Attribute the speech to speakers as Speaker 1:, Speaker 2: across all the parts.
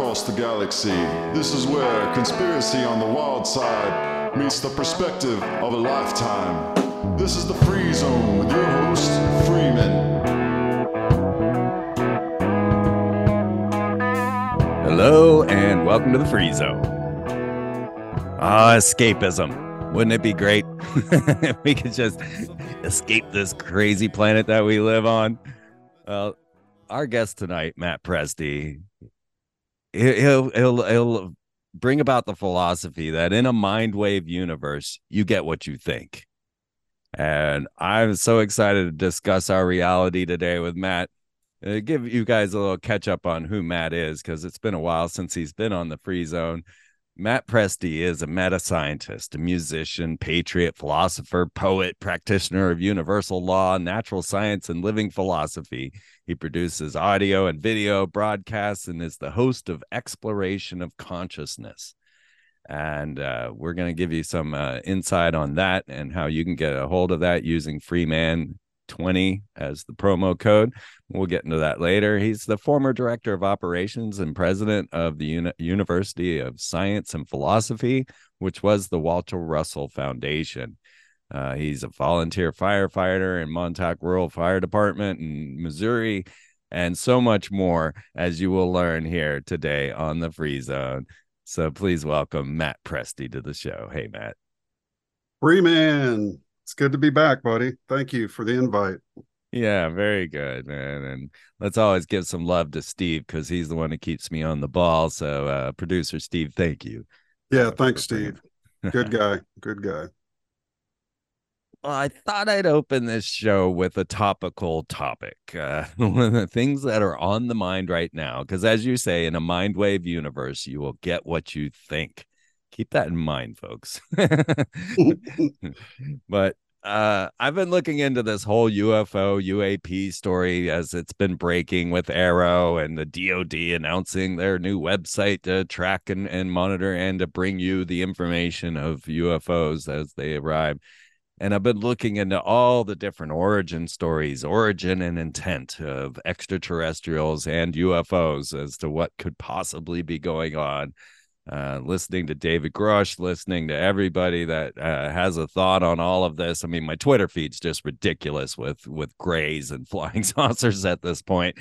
Speaker 1: across the galaxy. This is where conspiracy on the wild side meets the perspective of a lifetime. This is the Free Zone with your host, Freeman.
Speaker 2: Hello, and welcome to the Free Zone. Ah, escapism. Wouldn't it be great if we could just escape this crazy planet that we live on? Well, our guest tonight, Matt Presti, he'll he'll he'll bring about the philosophy that in a mind wave universe, you get what you think. And I'm so excited to discuss our reality today with Matt. Uh, give you guys a little catch up on who Matt is because it's been a while since he's been on the free zone. Matt Presti is a meta scientist, a musician, patriot, philosopher, poet, practitioner of universal law, natural science, and living philosophy. He produces audio and video broadcasts and is the host of Exploration of Consciousness. And uh, we're going to give you some uh, insight on that and how you can get a hold of that using Freeman 20 as the promo code. We'll get into that later. He's the former director of operations and president of the Uni- University of Science and Philosophy, which was the Walter Russell Foundation. Uh, he's a volunteer firefighter in Montauk Rural Fire Department in Missouri, and so much more as you will learn here today on the Free Zone. So please welcome Matt Presti to the show. Hey, Matt.
Speaker 3: Freeman. It's good to be back, buddy. Thank you for the invite.
Speaker 2: Yeah, very good, man. And let's always give some love to Steve because he's the one who keeps me on the ball. So, uh, producer Steve, thank you.
Speaker 3: Yeah, uh, thanks, Steve. Good guy. Good guy.
Speaker 2: Well, I thought I'd open this show with a topical topic, uh, one of the things that are on the mind right now. Because, as you say, in a mind wave universe, you will get what you think keep that in mind folks. But uh i've been looking into this whole ufo uap story as it's been breaking with AARO and the dod announcing their new website to track and, and monitor and to bring you the information of ufos as they arrive. And I've been looking into all the different origin stories, origin and intent of extraterrestrials and UFOs as to what could possibly be going on uh, listening to David Grusch, listening to everybody that uh, has a thought on all of this. I mean, my Twitter feed's just ridiculous with with grays and flying saucers at this point.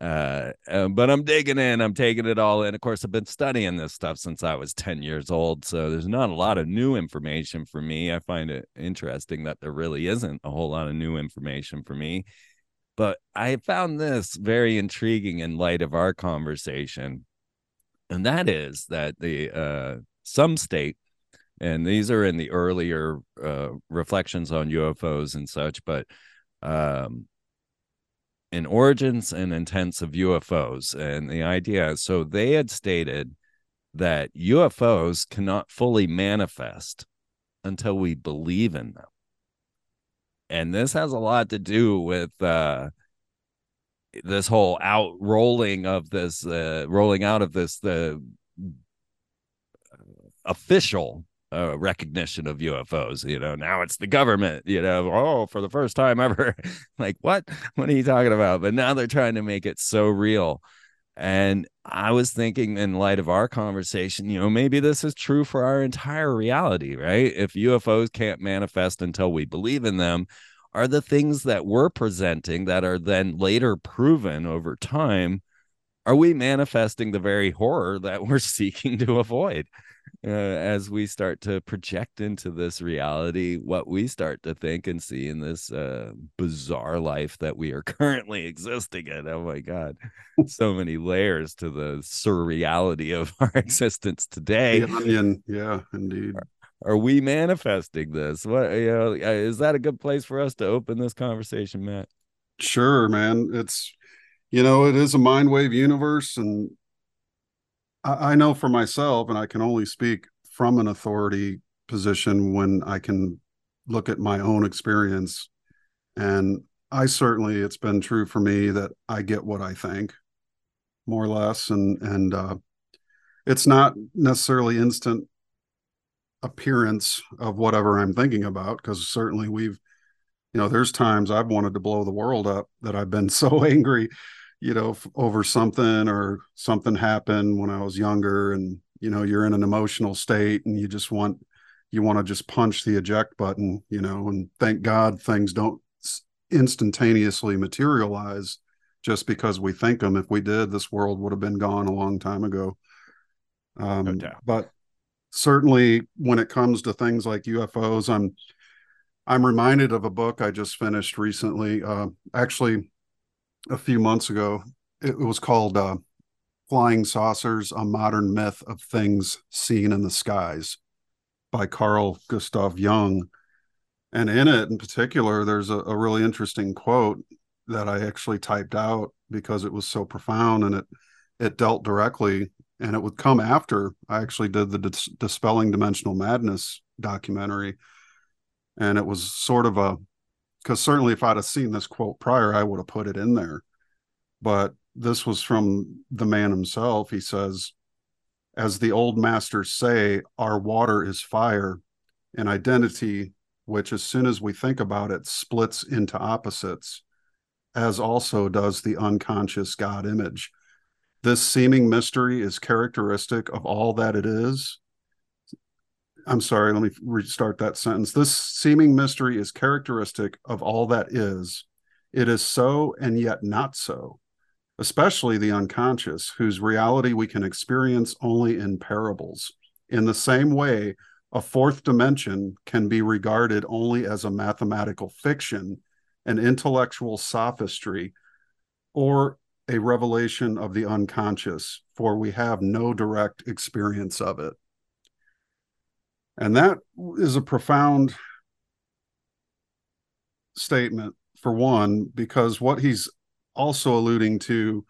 Speaker 2: Uh, uh, but I'm digging in. I'm taking it all in. Of course, I've been studying this stuff since I was 10 years old, so there's not a lot of new information for me. I find it interesting that there really isn't a whole lot of new information for me. But I found this very intriguing in light of our conversation and that is that the uh, some state, and these are in the earlier uh, reflections on UFOs and such, but um, in origins and intents of UFOs, and the idea. So they had stated that UFOs cannot fully manifest until we believe in them. And this has a lot to do with uh, this whole out rolling of this uh, rolling out of this the official uh, recognition of UFOs. You know, now it's the government. You know, oh, for the first time ever. like, what? What are you talking about? But now they're trying to make it so real. And I was thinking, in light of our conversation, you know, maybe this is true for our entire reality, right? If UFOs can't manifest until we believe in them, are the things that we're presenting that are then later proven over time are we manifesting the very horror that we're seeking to avoid? Uh, as we start to project into this reality what we start to think and see in this uh, bizarre life that we are currently existing in. Oh my god. So many layers to the surreality of our existence today.
Speaker 3: The onion. Yeah indeed
Speaker 2: are we manifesting this? What you know, uh, is that a good place for us to open this conversation, Matt?
Speaker 3: Sure, man. It's you know, it is a mind wave universe, and I, I know for myself, and I can only speak from an authority position when I can look at my own experience. And I certainly, it's been true for me that I get what I think, more or less, and and uh, it's not necessarily instant appearance of whatever I'm thinking about because certainly we've you know there's times I've wanted to blow the world up that I've been so angry you know, f- over something or something happened when I was younger and you know, you're in an emotional state and you just want you want to just punch the eject button, you know, and thank God things don't instantaneously materialize just because we think them. If we did, this world would have been gone a long time ago. Um, no. But certainly, when it comes to things like UFOs, I'm I'm reminded of a book I just finished recently. Uh, actually, a few months ago, it, was called uh, "Flying Saucers: A Modern Myth of Things Seen in the Skies" by Carl Gustav Jung. And in it, in particular, there's a, a really interesting quote that I actually typed out because it was so profound and it it dealt directly and it would come after I actually did the Dis- Dispelling Dimensional Madness documentary. And it was sort of a, because certainly if I'd have seen this quote prior, I would have put it in there. But this was from the man himself. He says, as the old masters say, our water is fire, an identity which, as soon as we think about it, splits into opposites, as also does the unconscious God image this seeming mystery is characteristic of all that it is. I'm sorry, let me restart that sentence. This seeming mystery is characteristic of all that is. It is so and yet not so, especially the unconscious, whose reality we can experience only in parables. In the same way, a fourth dimension can be regarded only as a mathematical fiction, an intellectual sophistry, or a revelation of the unconscious, for we have no direct experience of it. And that is a profound statement, for one, because what he's also alluding to,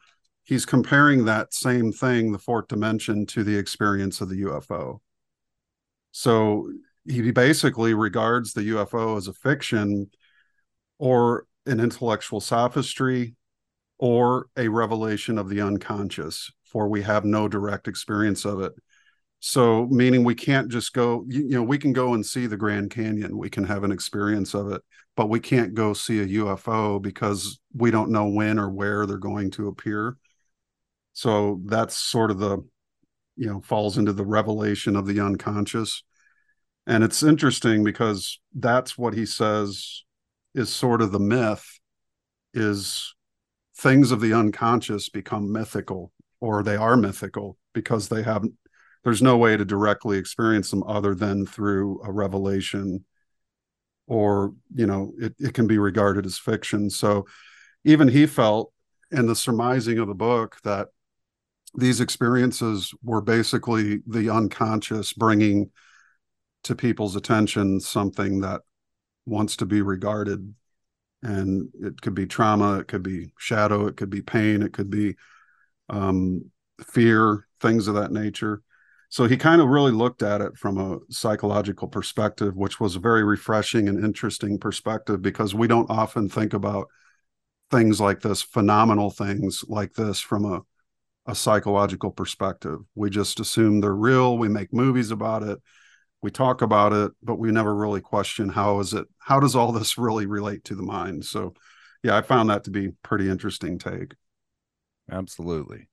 Speaker 3: he's comparing that same thing, the fourth dimension, to the experience of the UFO. So he basically regards the UFO as a fiction or an intellectual sophistry or a revelation of the unconscious, for we have no direct experience of it. So, meaning we can't just go, you, know, we can go and see the Grand Canyon, we can have an experience of it, but we can't go see a UFO because we don't know when or where they're going to appear. So, that's sort of the, you know, falls into the revelation of the unconscious. And it's interesting because that's what he says is sort of the myth is things of the unconscious become mythical or they are mythical because they have there's no way to directly experience them other than through a revelation or you know it, it can be regarded as fiction. So even he felt in the surmising of the book that these experiences were basically the unconscious bringing to people's attention something that wants to be regarded and it could be trauma it could be shadow it could be pain it could be um, fear things of that nature. So he kind of really looked at it from a psychological perspective which was a very refreshing and interesting perspective because we don't often think about things like this phenomenal things like this from a, a psychological perspective. We just assume they're real we make movies about it we talk about it but we never really question how is it how does all this really relate to the mind? So yeah i found that to be pretty interesting take.
Speaker 2: Absolutely.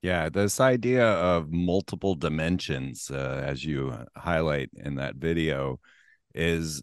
Speaker 2: Yeah this idea of multiple dimensions uh, as you highlight in that video is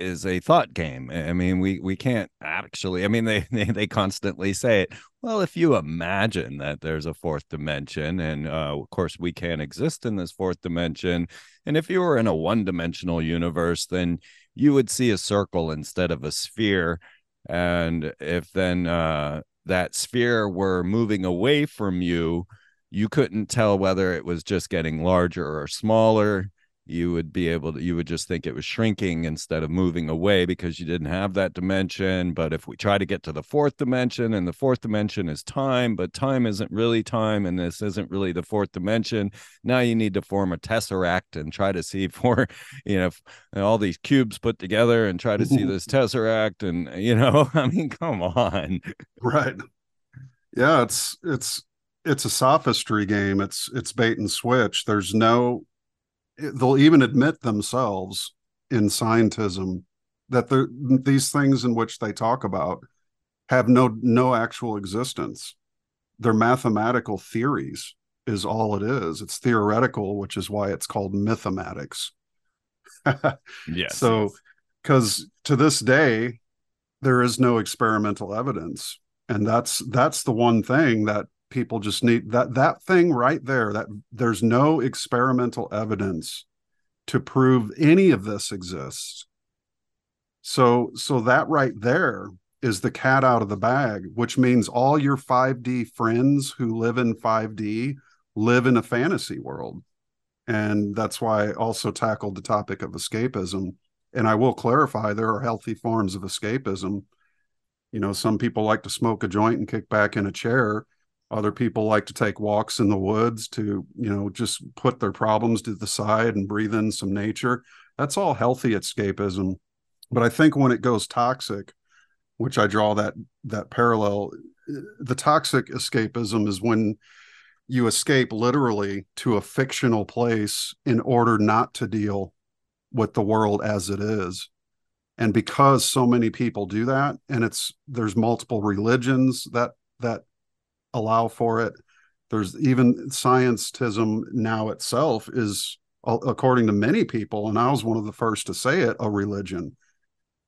Speaker 2: is a thought game. I mean, we we can't actually. I mean, they they, they constantly say it. Well, if you imagine that there's a fourth dimension, and uh, of course we can't exist in this fourth dimension, and if you were in a one-dimensional universe, then you would see a circle instead of a sphere, and if then uh, that sphere were moving away from you, you couldn't tell whether it was just getting larger or smaller you would be able to you would just think it was shrinking instead of moving away because you didn't have that dimension. But if we try to get to the fourth dimension and the fourth dimension is time but time isn't really time and this isn't really the fourth dimension now you need to form a tesseract and try to see for you know all these cubes put together and try to see this tesseract and you know i mean come on.
Speaker 3: Right. Yeah it's it's it's a sophistry game. It's it's bait and switch. There's no they'll even admit themselves in scientism that these things in which they talk about have no no actual existence. They're mathematical theories is all it is. It's theoretical, which is why it's called mathematics.
Speaker 2: yes.
Speaker 3: So because to this day there is no experimental evidence and that's that's the one thing that people just need that that thing right there that there's no experimental evidence to prove any of this exists so so that right there is the cat out of the bag which means all your 5d friends who live in 5d live in a fantasy world and that's why i also tackled the topic of escapism and I will clarify there are healthy forms of escapism. You know, some people like to smoke a joint and kick back in a chair. Other people like to take walks in the woods to, you know, just put their problems to the side and breathe in some nature. That's all healthy escapism. But I think when it goes toxic, which I draw that that parallel, the toxic escapism is when you escape literally to a fictional place in order not to deal with the world as it is and because so many people do that and it's there's multiple religions that that allow for it. There's even scientism now itself is according to many people and i was one of the first to say it a religion.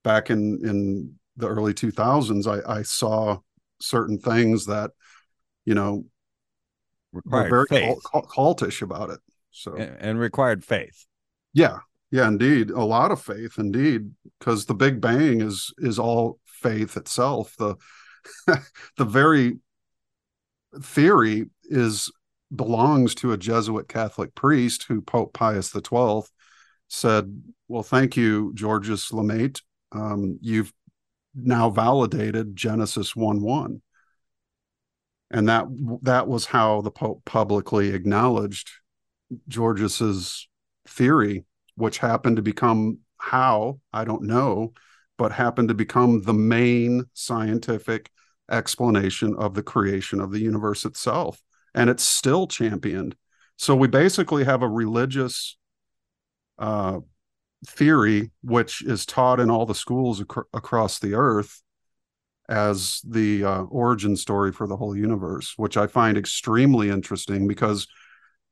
Speaker 3: Back in in the early 2000s i i saw certain things that you know
Speaker 2: required
Speaker 3: were very cult, cultish about it so.
Speaker 2: And, and required faith.
Speaker 3: Yeah. Yeah, indeed, a lot of faith, indeed, because the Big Bang is is all faith itself. The the very theory is belongs to a Jesuit Catholic priest who Pope Pius XII said, "Well, thank you, Georges Lemaitre. Um, you've now validated Genesis one one." And that that was how the Pope publicly acknowledged Georges's theory which happened to become how, I don't know, but happened to become the main scientific explanation of the creation of the universe itself. And it's still championed. So we basically have a religious uh, theory, which is taught in all the schools ac- across the earth as the uh, origin story for the whole universe, which I find extremely interesting because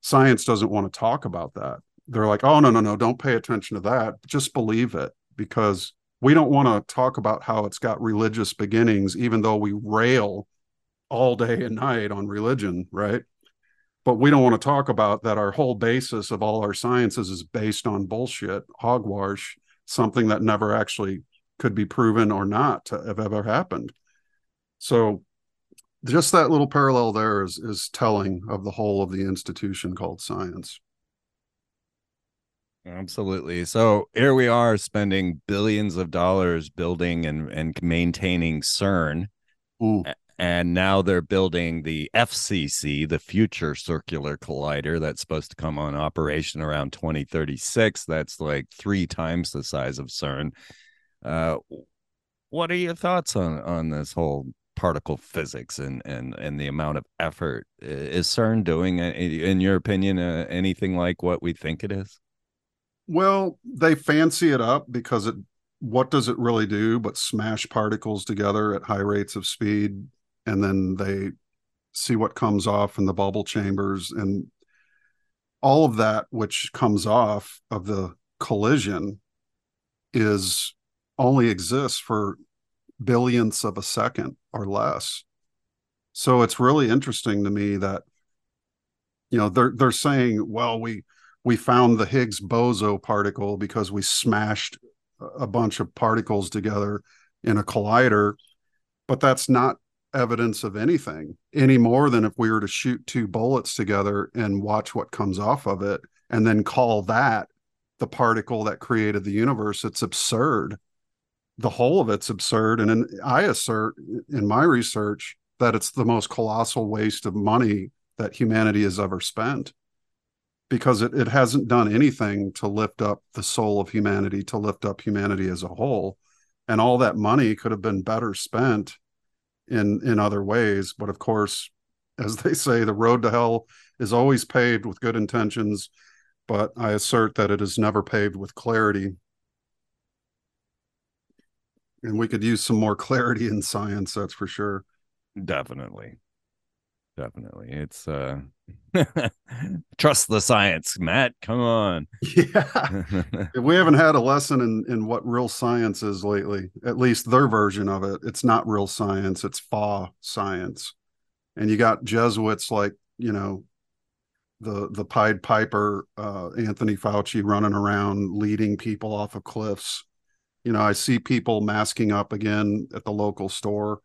Speaker 3: science doesn't want to talk about that they're like, oh, no, no, no, don't pay attention to that. Just believe it because we don't want to talk about how it's got religious beginnings, even though we rail all day and night on religion, right? But we don't want to talk about that our whole basis of all our sciences is based on bullshit, hogwash, something that never actually could be proven or not to have ever happened. So just that little parallel there is is telling of the whole of the institution called science.
Speaker 2: Absolutely. So here we are spending billions of dollars building and, and maintaining CERN.
Speaker 3: Ooh.
Speaker 2: And now they're building the FCC, the Future Circular Collider, that's supposed to come on operation around 2036. That's like three times the size of CERN. Uh, what are your thoughts on on this whole particle physics and and and the amount of effort is CERN doing, in your opinion, uh, anything like what we think it is?
Speaker 3: Well, they fancy it up because it what does it really do but smash particles together at high rates of speed and then they see what comes off in the bubble chambers and all of that which comes off of the collision is only exists for billionths of a second or less. So it's really interesting to me that you know they're they're saying well we we found the Higgs boson particle because we smashed a bunch of particles together in a collider. But that's not evidence of anything any more than if we were to shoot two bullets together and watch what comes off of it and then call that the particle that created the universe. It's absurd. The whole of it's absurd. And in, I assert in my research that it's the most colossal waste of money that humanity has ever spent because it, it hasn't done anything to lift up the soul of humanity, to lift up humanity as a whole. And all that money could have been better spent in in other ways. But of course, as they say, the road to hell is always paved with good intentions, but I assert that it is never paved with clarity. And we could use some more clarity in science, that's for sure.
Speaker 2: Definitely. Definitely. It's uh trust the science, Matt. Come on.
Speaker 3: Yeah. we haven't had a lesson in in what real science is lately, at least their version of it. It's not real science, it's fa science. And you got Jesuits like, you know, the the Pied Piper, uh, Anthony Fauci running around leading people off of cliffs. You know, I see people masking up again at the local store,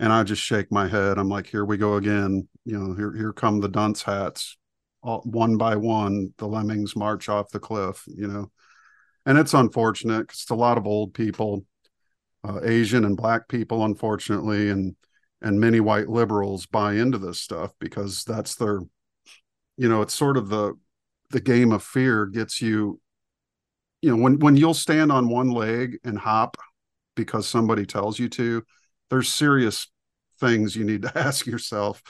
Speaker 3: and I just shake my head. I'm like, here we go again. You know, here here come the dunce hats, all, one by one. The lemmings march off the cliff. You know, and it's unfortunate because it's a lot of old people, uh, Asian and Black people, unfortunately, and and many white liberals buy into this stuff because that's their you know it's sort of the the game of fear gets you you know when when you'll stand on one leg and hop because somebody tells you to there's serious things you need to ask yourself.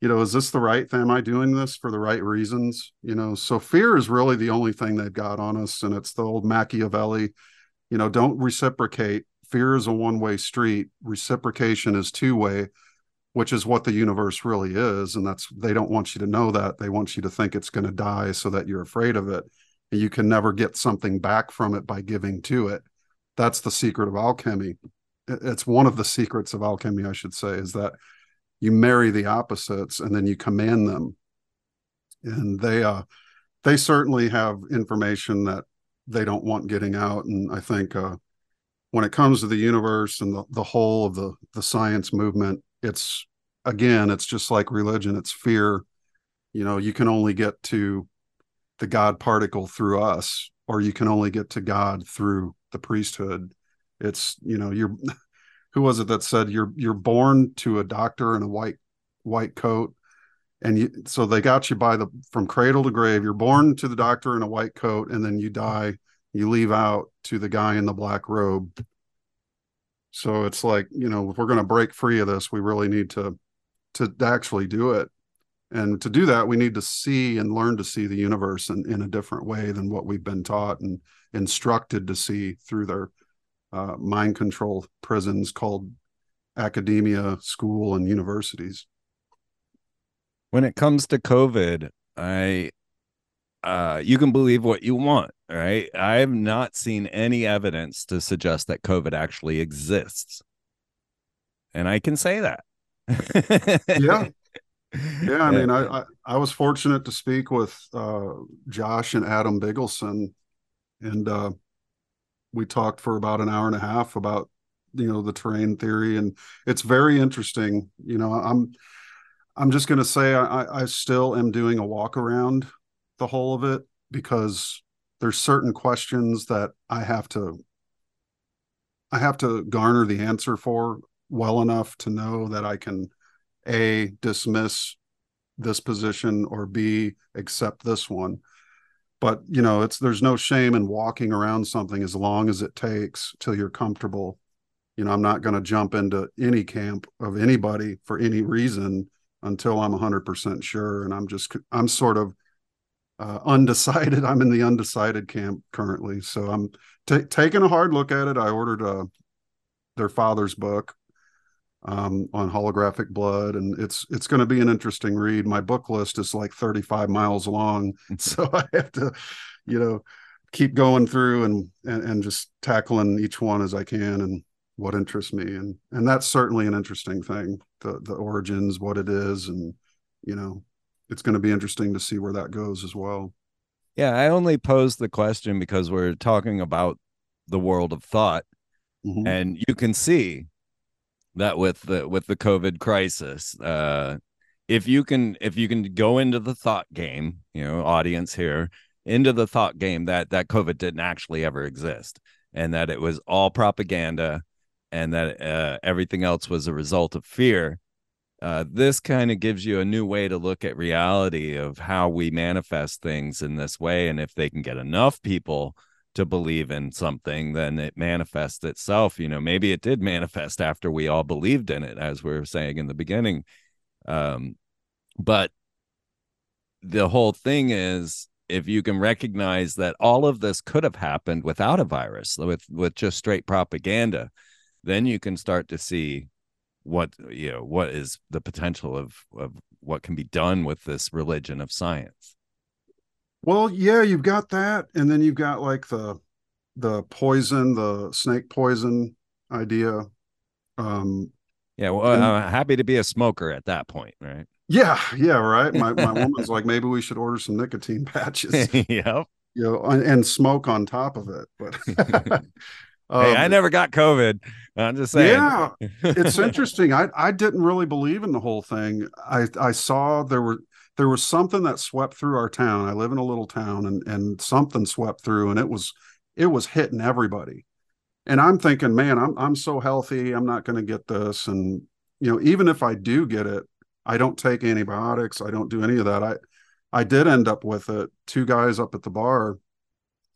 Speaker 3: You know is this the right thing am i doing this for the right reasons? You know so fear is really the only thing they've got on us and it's the old machiavelli you know don't reciprocate. Fear is a one way street. Reciprocation is two way which is what the universe really is and that's they don't want you to know that. They want you to think it's going to die so that you're afraid of it and you can never get something back from it by giving to it. That's the secret of alchemy it's one of the secrets of alchemy i should say is that you marry the opposites and then you command them. And they uh they certainly have information that they don't want getting out. And i think uh when it comes to the universe and the, the whole of the the science movement it's again it's just like religion. It's fear. You know you can only get to the god particle through us or you can only get to god through the priesthood it's you know you're who was it that said you're you're born to a doctor in a white white coat and you so they got you by the from cradle to grave. You're born to the doctor in a white coat and then you die. You leave out to the guy in the black robe. So it's like, you know, if we're going to break free of this, we really need to to actually do it. And to do that, we need to see and learn to see the universe in, in a different way than what we've been taught and instructed to see through their uh, mind control prisons called academia, school, and universities.
Speaker 2: When it comes to COVID, I uh, you can believe what you want, right? I have not seen any evidence to suggest that COVID actually exists. And I can say that.
Speaker 3: yeah. Yeah. I mean, I, I, I, was fortunate to speak with uh, Josh and Adam Bigelsen, and uh, we talked for about an hour and a half about, you know, the terrain theory. And it's very interesting. You know, I'm, I'm just going to say I, I still am doing a walk around the whole of it because there's certain questions that I have to I have to garner the answer for well enough to know that I can a dismiss this position or b accept this one but you know it's there's no shame in walking around something as long as it takes till you're comfortable you know i'm not going to jump into any camp of anybody for any reason until i'm 100% sure and i'm just i'm sort of uh, undecided. I'm in the undecided camp currently, so I'm t- taking a hard look at it. I ordered uh, their father's book um, on holographic blood, and it's it's going to be an interesting read. My book list is like 35 miles long, so I have to, you know, keep going through and, and and just tackling each one as I can and what interests me, and and that's certainly an interesting thing. The the origins, what it is, and you know it's going to be interesting to see where that goes as well.
Speaker 2: Yeah, I only posed the question because we're talking about the world of thought, mm-hmm. and you can see that with the with the COVID crisis, uh, if you can if you can go into the thought game, you know, audience here into the thought game that that COVID didn't actually ever exist, and that it was all propaganda, and that uh, everything else was a result of fear uh, this kind of gives you a new way to look at reality of how we manifest things in this way. And if they can get enough people to believe in something then it manifests itself you know maybe it did manifest after we all believed in it as we were saying in the beginning um, but the whole thing is if you can recognize that all of this could have happened without a virus with with just straight propaganda then you can start to see what you know what is the potential of of what can be done with this religion of science
Speaker 3: well yeah you've got that and then you've got like the the poison the snake poison idea um
Speaker 2: yeah well and, i'm happy to be a smoker at that point right
Speaker 3: yeah yeah right my, my woman's like maybe we should order some nicotine patches
Speaker 2: yep
Speaker 3: you know and, and smoke on top of it but
Speaker 2: Um, hey, I um, never got COVID. I'm just saying.
Speaker 3: Yeah, it's interesting. I I didn't really believe in the whole thing. I I saw there were there was something that swept through our town. I live in a little town, and and something swept through, and it was it was hitting everybody. And I'm thinking, man, I'm I'm so healthy. I'm not going to get this. And you know, even if I do get it, I don't take antibiotics. I don't do any of that. I I did end up with it. Two guys up at the bar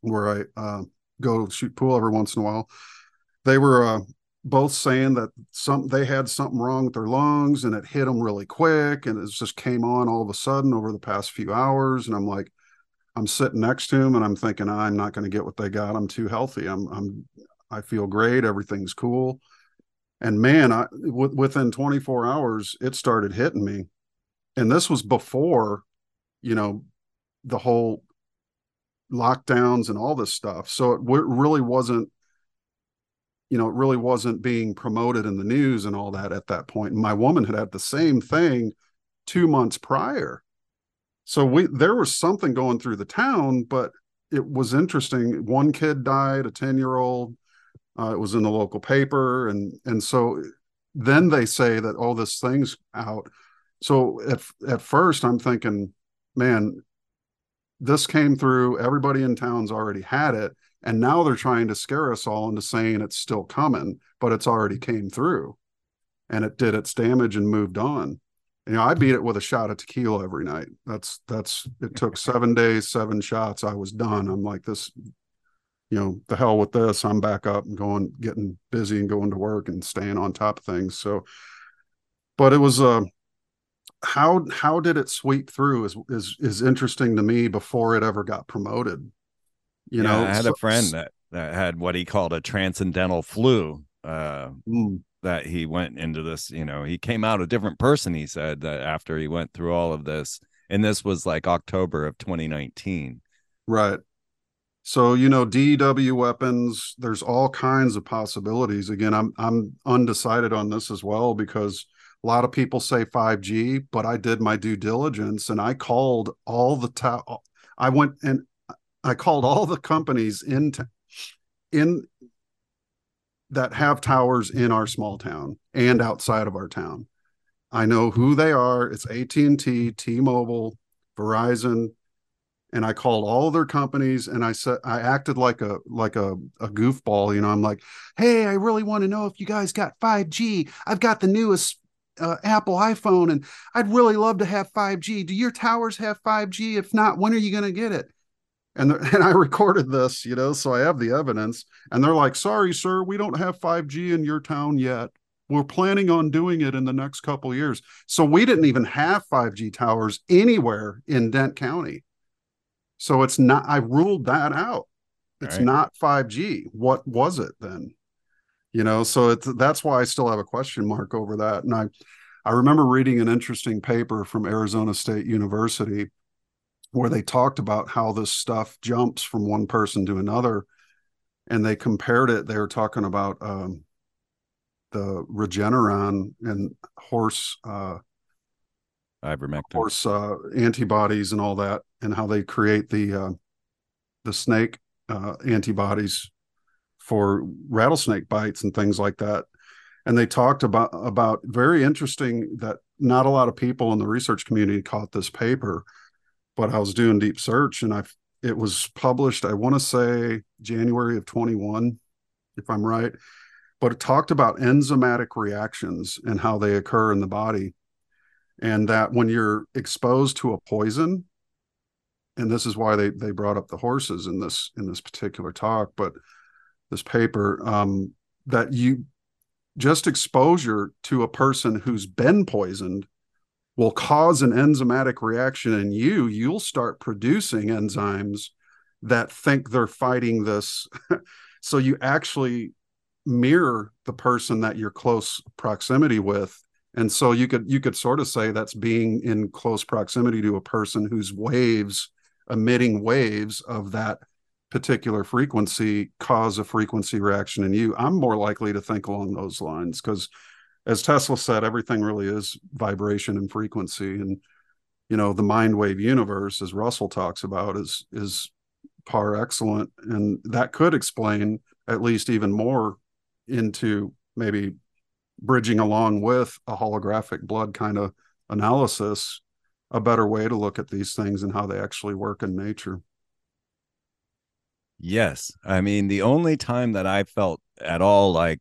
Speaker 3: where I. Uh, go shoot pool every once in a while. They were uh, both saying that some they had something wrong with their lungs and it hit them really quick and it just came on all of a sudden over the past few hours. And I'm like, I'm sitting next to him and I'm thinking I'm not going to get what they got. I'm too healthy. I'm I'm I feel great. Everything's cool. And man, I w- within 24 hours it started hitting me. And this was before, you know, the whole lockdowns and all this stuff. So it w- really wasn't, you know, it really wasn't being promoted in the news and all that at that point. And my woman had had the same thing two months prior. So we there was something going through the town, but it was interesting. One kid died, a 10 year old. Uh, it was in the local paper. And and so then they say that, oh, this thing's out. So at at first I'm thinking, man, this came through everybody in town's already had it and now they're trying to scare us all into saying it's still coming but it's already came through. And it did its damage and moved on. You know i beat it with a shot of tequila every night. That's that's it took seven days seven shots. I was done. I'm like this you know the hell with this. I'm back up and going getting busy and going to work and staying on top of things. So but it was uh how how did it sweep through is is is interesting to me before it ever got promoted you yeah, know
Speaker 2: i had so, a friend that that had what he called a transcendental flu uh mm. that he went into this you know he came out a different person he said that after he went through all of this and this was like october of 2019
Speaker 3: right. So you know DW weapons there's all kinds of possibilities. Again i'm i'm undecided on this as well because a lot of people say 5G, but I did my due diligence and I called all the ta- I went and I called all the companies in t- in that have towers in our small town and outside of our town. I know who they are. It's AT&T, T-Mobile, Verizon, and I called all their companies and I said I acted like a like a, a goofball, you know. I'm like, "Hey, I really want to know if you guys got 5G. I've got the newest uh, Apple iPhone, and I'd really love to have 5G. Do your towers have 5G? If not, when are you going to get it? And, the, and I recorded this, you know, so I have the evidence. And they're like, sorry, sir, we don't have 5G in your town yet. We're planning on doing it in the next couple years. So we didn't even have 5G towers anywhere in Dent County. So it's not, I ruled that out. It's right. not 5G. What was it then? you know so it's that's why i still have a question mark over that and i i remember reading an interesting paper from arizona state university where they talked about how this stuff jumps from one person to another and they compared it they were talking about um, the regeneron and horse uh,
Speaker 2: ivermectin
Speaker 3: horse uh, antibodies and all that and how they create the uh, the snake uh, antibodies for rattlesnake bites and things like that. And they talked about about very interesting that not a lot of people in the research community caught this paper, but I was doing deep search and I it was published, I want to say January of 21, if I'm right. But it talked about enzymatic reactions and how they occur in the body. And that when you're exposed to a poison, and this is why they they brought up the horses in this in this particular talk, but this paper um, that you just exposure to a person who's been poisoned will cause an enzymatic reaction in you you'll start producing enzymes that think they're fighting this. So you actually mirror the person that you're close proximity with. And so you could you could sort of say that's being in close proximity to a person whose waves emitting waves of that particular frequency cause a frequency reaction in you. I'm more likely to think along those lines because as tesla said everything really is vibration and frequency. And you know the mind wave universe as russell talks about is is par excellent. And that could explain at least even more into maybe bridging along with a holographic blood kind of analysis a better way to look at these things and how they actually work in nature.
Speaker 2: Yes. I mean the only time that i felt at all like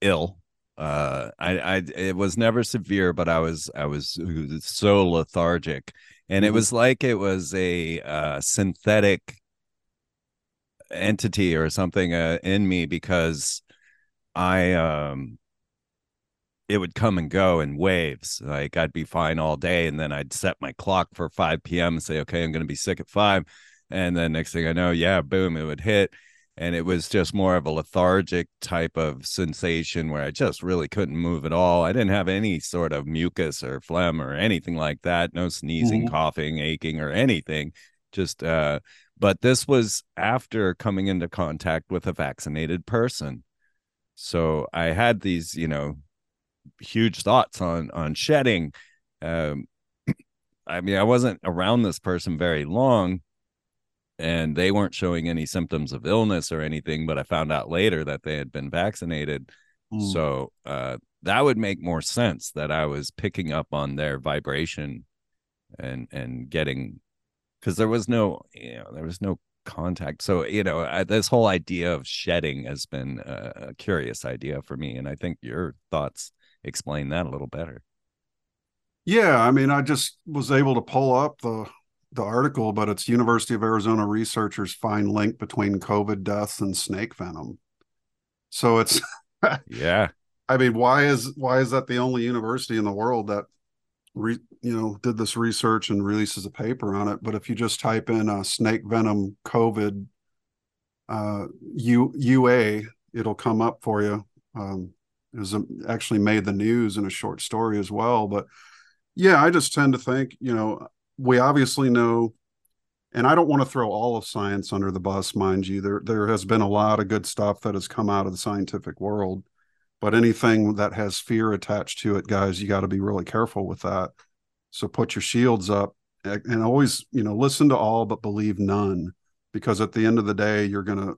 Speaker 2: ill uh i i it was never severe but i was i was so lethargic and mm-hmm. it was like it was a uh synthetic entity or something uh, in me because I um it would come and go in waves. Like I'd be fine all day and then I'd set my clock for 5 p.m. and say, okay, I'm going to be sick at 5. And then next thing I know, yeah, boom, it would hit. And it was just more of a lethargic type of sensation where I just really couldn't move at all. I didn't have any sort of mucus or phlegm or anything like that. No sneezing, mm-hmm. coughing, aching, or anything. Just, uh, but this was after coming into contact with a vaccinated person. So I had these, you know, huge thoughts on on shedding. Um, I mean, I wasn't around this person very long, and they weren't showing any symptoms of illness or anything. But I found out later that they had been vaccinated, mm. so uh, that would make more sense that I was picking up on their vibration and and getting because there was no you know there was no contact so you know I, this whole idea of shedding has been a, a curious idea for me and i think your thoughts explain that a little better.
Speaker 3: Yeah, I mean, I just was able to pull up the the article, but it's University of Arizona researchers find link between COVID deaths and snake venom. So it's
Speaker 2: yeah.
Speaker 3: I mean, why is why is that the only university in the world that re, you know did this research and releases a paper on it? But if you just type in a snake venom COVID uh, U, UA, it'll come up for you. Um, it was um, actually made the news in a short story as well. But yeah, I just tend to think, you know, we obviously know, and I don't want to throw all of science under the bus, mind you. There there has been a lot of good stuff that has come out of the scientific world, but anything that has fear attached to it, guys, you got to be really careful with that. So put your shields up and always, you know, listen to all but believe none, because at the end of the day, you're gonna,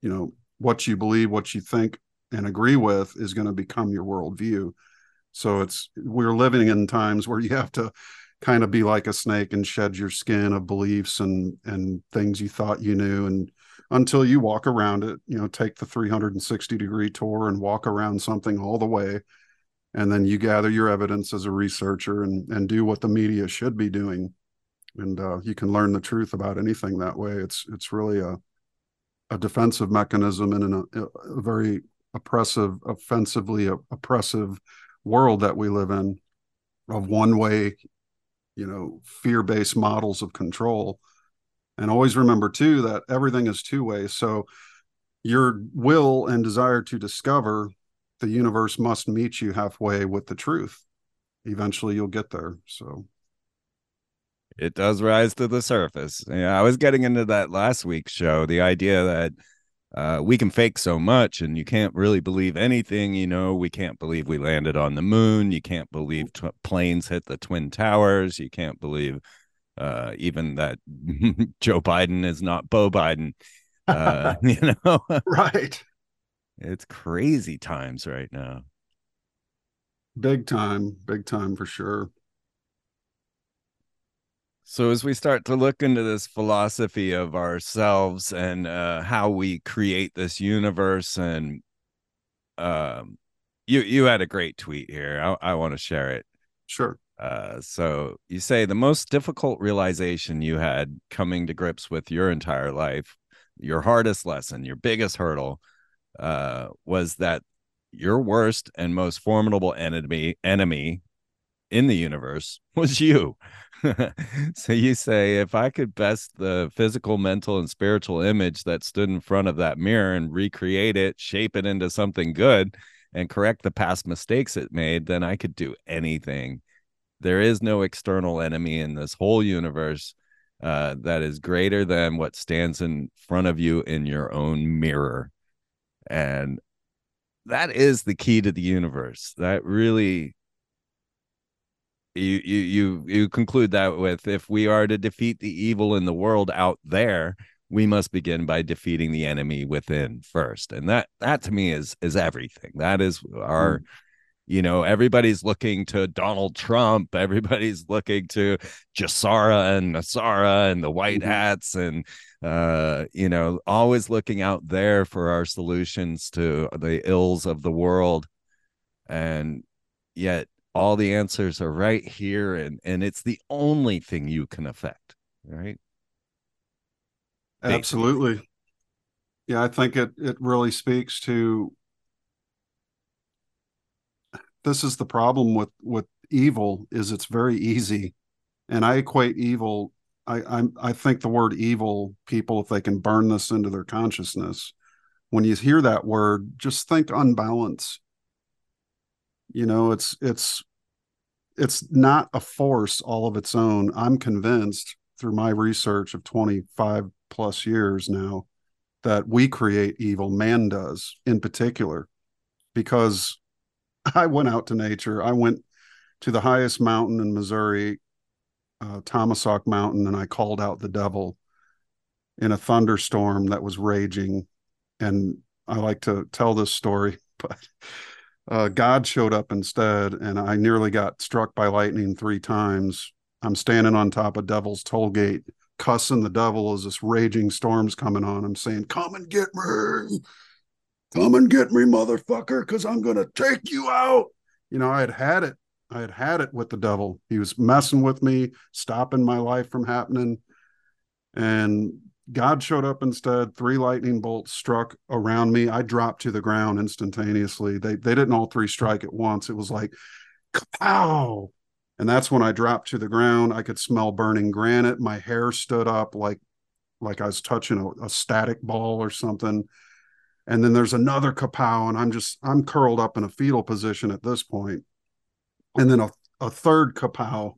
Speaker 3: you know, what you believe, what you think and agree with is going to become your worldview. So it's we're living in times where you have to kind of be like a snake and shed your skin of beliefs and and things you thought you knew. And until you walk around it, you know, take the 360 degree tour and walk around something all the way. And then you gather your evidence as a researcher and and do what the media should be doing. And uh, you can learn the truth about anything that way. It's it's really a a defensive mechanism and a, a very oppressive, offensively oppressive world that we live in of one way, you know, fear based models of control. And always remember, too, that everything is two ways. So your will and desire to discover the universe must meet you halfway with the truth. Eventually, you'll get there. So
Speaker 2: it does rise to the surface. Yeah, I was getting into that last week's show. The idea that uh, we can fake so much and you can't really believe anything you know? We can't believe we landed on the moon. You can't believe t- planes hit the twin towers. You can't believe uh, even that joe biden is not bo biden uh, you know?
Speaker 3: Right.
Speaker 2: It's crazy times right now.
Speaker 3: Big time big time for sure
Speaker 2: so as we start to look into this philosophy of ourselves and uh, how we create this universe, and um, you you had a great tweet here. I, I want to share it.
Speaker 3: Sure.
Speaker 2: Uh, so you say the most difficult realization you had coming to grips with your entire life, your hardest lesson, your biggest hurdle, uh, was that your worst and most formidable enemy enemy in the universe was you. so you say, if I could best the physical, mental, and spiritual image that stood in front of that mirror and recreate it, shape it into something good, and correct the past mistakes it made, then I could do anything. There is no external enemy in this whole universe uh, that is greater than what stands in front of you in your own mirror. And that is the key to the universe. That really you you you you conclude that with if we are to defeat the evil in the world out there we must begin by defeating the enemy within first and that that to me is is everything that is our mm. you know everybody's looking to donald trump everybody's looking to GESARA and NESARA and the white mm-hmm. hats and uh you know always looking out there for our solutions to the ills of the world and yet all the answers are right here and and it's the only thing you can affect right?
Speaker 3: Absolutely. Yeah i think it it really speaks to this is the problem with with evil is it's very easy. And i equate evil I, I i think the word evil people if they can burn this into their consciousness when you hear that word just think unbalance you know it's it's it's not a force all of its own. I'm convinced through my research of 25 plus years now that we create evil. Man does in particular because i went out to nature. I went to the highest mountain in missouri uh, Taum Sauk mountain and i called out the devil in a thunderstorm that was raging. And i like to tell this story but uh, God showed up instead, and I nearly got struck by lightning three times. I'm standing on top of Devil's Toll Gate, cussing the devil as this raging storm's coming on. I'm saying, "Come and get me, come and get me, motherfucker, because I'm gonna take you out." You know, I had had it. I had had it with the devil. He was messing with me, stopping my life from happening. And God showed up instead. Three lightning bolts struck around me. I dropped to the ground instantaneously. They they didn't all three strike at once. It was like, pow! And that's when I dropped to the ground. I could smell burning granite. My hair stood up like like I was touching a, a static ball or something. And then there's another kapow, and I'm just I'm curled up in a fetal position at this point. And then a, a third kapow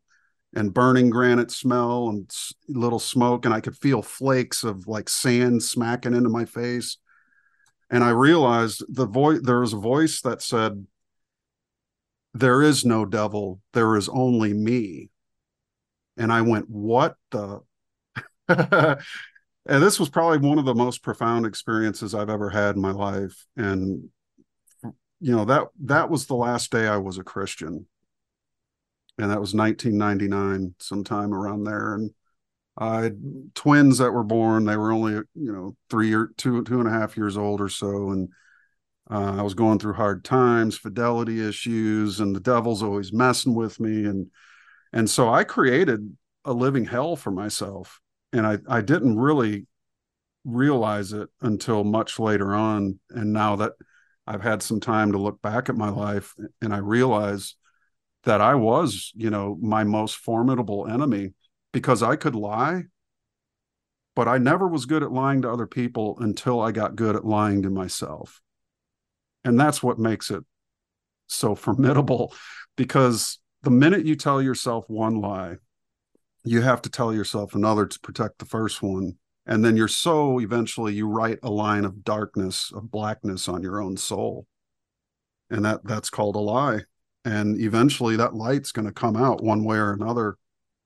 Speaker 3: and burning granite smell and little smoke and i could feel flakes of like sand smacking into my face. And i realized the voice there was a voice that said there is no devil there is only me. And i went what the and this was probably one of the most profound experiences i've ever had in my life and you know that that was the last day i was a christian and that was 1999, sometime around there. And I had twins that were born. They were only, you know, three or two, two and a half years old or so. And uh, I was going through hard times, fidelity issues, and the devil's always messing with me. And, and so I created a living hell for myself. And I, I didn't really realize it until much later on. And now that I've had some time to look back at my life and I realize that I was, you know, my most formidable enemy because I could lie, but I never was good at lying to other people until I got good at lying to myself. And that's what makes it so formidable because the minute you tell yourself one lie, you have to tell yourself another to protect the first one. And then you're so eventually you write a line of darkness, of blackness on your own soul. And that that's called a lie and eventually that light's going to come out one way or another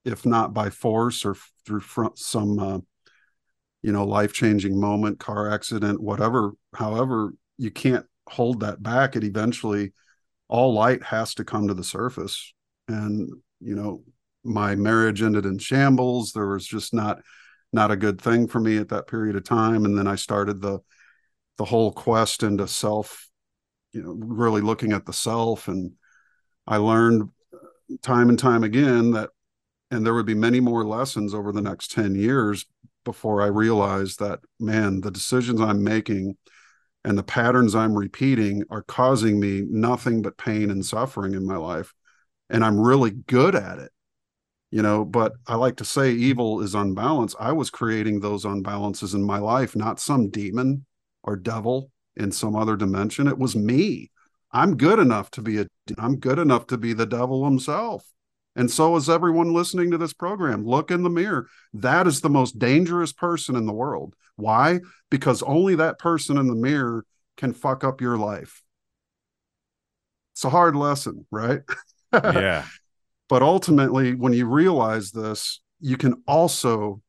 Speaker 3: if not by force or through some uh, you know life-changing moment car accident whatever however you can't hold that back it eventually all light has to come to the surface. And you know my marriage ended in shambles there was just not not a good thing for me at that period of time and then i started the the whole quest into self you know really looking at the self and I learned time and time again that, and there would be many more lessons over the next 10 years before I realized that, man, the decisions I'm making and the patterns I'm repeating are causing me nothing but pain and suffering in my life. and I'm really good at it. You know, but I like to say evil is unbalanced. I was creating those unbalances in my life, not some demon or devil in some other dimension. It was me. I'm good enough to be a I'm good enough to be the devil himself. And so is everyone listening to this program. Look in the mirror. That is the most dangerous person in the world. Why? Because only that person in the mirror can fuck up your life. It's a hard lesson, right?
Speaker 2: yeah.
Speaker 3: but ultimately, when you realize this, you can also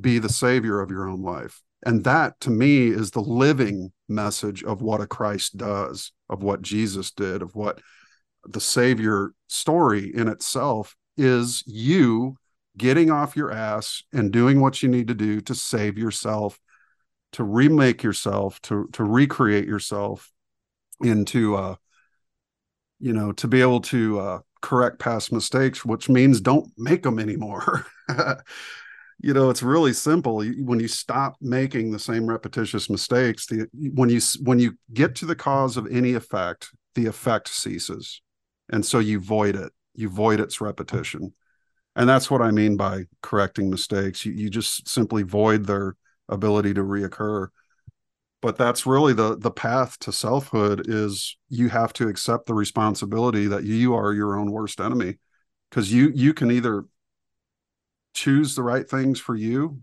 Speaker 3: be the savior of your own life. And that to me is the living message of what a Christ does, of what Jesus did, of what the savior story in itself is you getting off your ass and doing what you need to do to save yourself to remake yourself to to recreate yourself into uh you know to be able to uh correct past mistakes which means don't make them anymore you know it's really simple. When you stop making the same repetitious mistakes the when you when you get to the cause of any effect the effect ceases. And so you void it. You void its repetition. And that's what i mean by correcting mistakes. You, you just simply void their ability to reoccur. But that's really the the path to selfhood is you have to accept the responsibility that you are your own worst enemy. Because you you can either choose the right things for you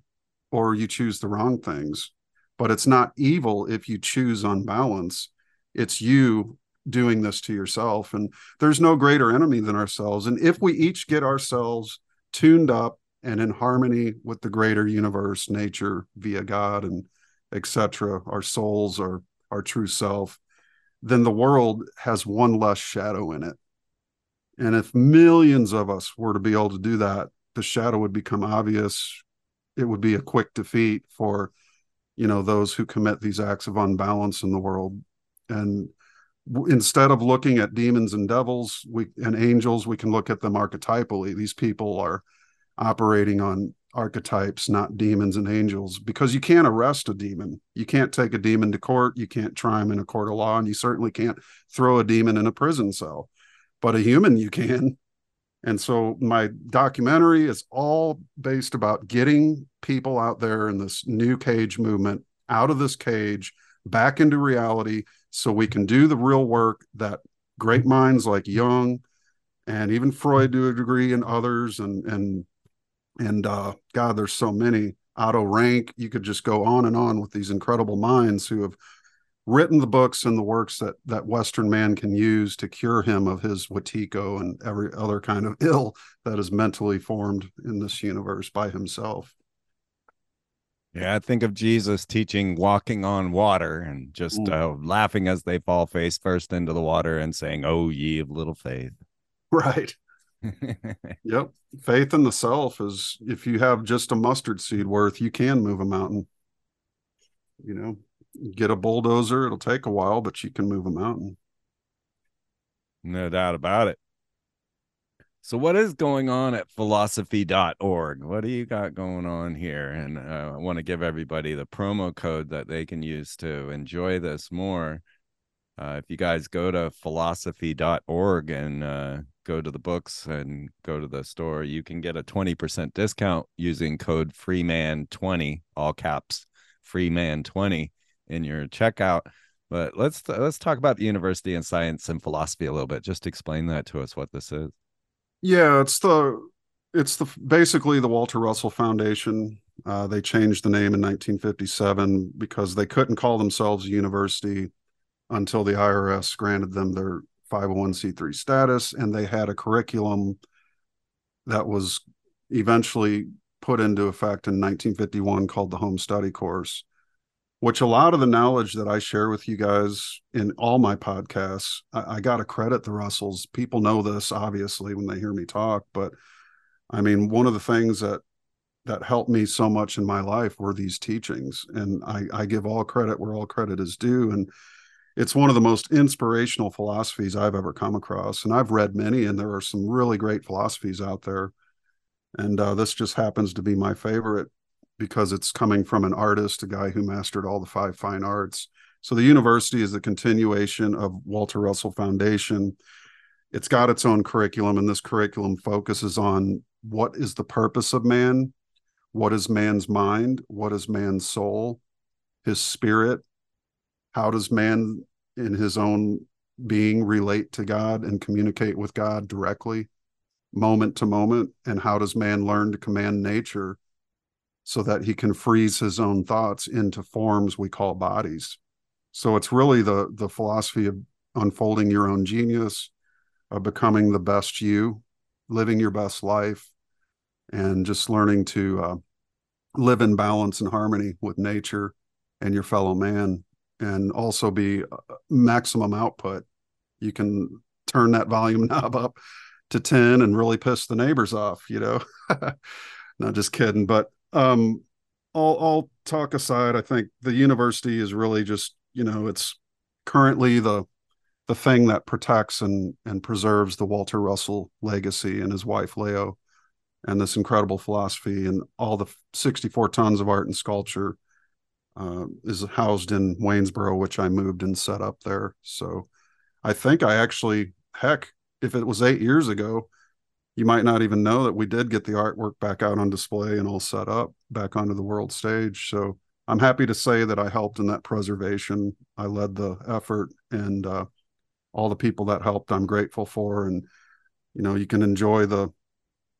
Speaker 3: or you choose the wrong things. But it's not evil if you choose unbalance it's you doing this to yourself. And there's no greater enemy than ourselves. And if we each get ourselves tuned up and in harmony with the greater universe nature via god and etc our souls our our true self then the world has one less shadow in it. And if millions of us were to be able to do that the shadow would become obvious. It would be a quick defeat for you know those who commit these acts of unbalance in the world. And instead of looking at demons and devils we and angels we can look at them archetypally. These people are operating on archetypes not demons and angels because you can't arrest a demon. You can't take a demon to court. You can't try him in a court of law and you certainly can't throw a demon in a prison cell. But a human you can and so my documentary is all based about getting people out there in this new cage movement out of this cage back into reality so we can do the real work that great minds like Jung and even Freud to a degree and others and and and uh, God, there's so many. Otto Rank, you could just go on and on with these incredible minds who have written the books and the works that that Western man can use to cure him of his Wetiko and every other kind of ill that is mentally formed in this universe by himself.
Speaker 2: Yeah, I think of Jesus teaching walking on water and just mm. uh, laughing as they fall face first into the water and saying, "Oh, ye of little faith."
Speaker 3: Right. yep. Faith in the self is if you have just a mustard seed worth, you can move a mountain. You know, get a bulldozer, it'll take a while, but you can move a mountain.
Speaker 2: No doubt about it. So, what is going on at philosophy.org? What do you got going on here? And uh, I want to give everybody the promo code that they can use to enjoy this more. Uh, if you guys go to philosophy.org and uh, go to the books and go to the store, you can get a 20% discount using code Freeman20, all caps, Freeman20 in your checkout. But let's let's talk about the university and science and philosophy a little bit. Just explain that to us what this is.
Speaker 3: Yeah, it's the it's the basically the Walter Russell Foundation. Uh, they changed the name in 1957 because they couldn't call themselves a university until the IRS granted them their 501c3 status, and they had a curriculum that was eventually put into effect in 1951 called the Home Study Course which a lot of the knowledge that I share with you guys in all my podcasts, I, I got to credit the Russells. People know this obviously when they hear me talk, but I mean, one of the things that that helped me so much in my life were these teachings, and I, I give all credit where all credit is due. And it's one of the most inspirational philosophies I've ever come across, and I've read many, and there are some really great philosophies out there. And uh, this just happens to be my favorite because it's coming from an artist, a guy who mastered all the five fine arts. So the university is a continuation of Walter Russell Foundation. it's got its own curriculum, and this curriculum focuses on what is the purpose of man, what is man's mind, what is man's soul, his spirit, how does man in his own being relate to God and communicate with God directly, moment to moment, and how does man learn to command nature so that he can freeze his own thoughts into forms we call bodies. So it's really the the philosophy of unfolding your own genius, of becoming the best you, living your best life, and just learning to uh, live in balance and harmony with nature and your fellow man, and also be uh, maximum output. You can turn that volume knob up to 10 and really piss the neighbors off, you know. Not just kidding, but um, all all talk aside, I think the university is really just you know it's currently the the thing that protects and and preserves the Walter Russell legacy and his wife Lao and this incredible philosophy and all the 64 tons of art and sculpture uh, is housed in Waynesboro, which I moved and set up there. So I think I actually, heck, if it was eight years ago, you might not even know that we did get the artwork back out on display and all set up back onto the world stage. So I'm happy to say that I helped in that preservation. I led the effort and uh, all the people that helped, I'm grateful for. And, you know, you can enjoy the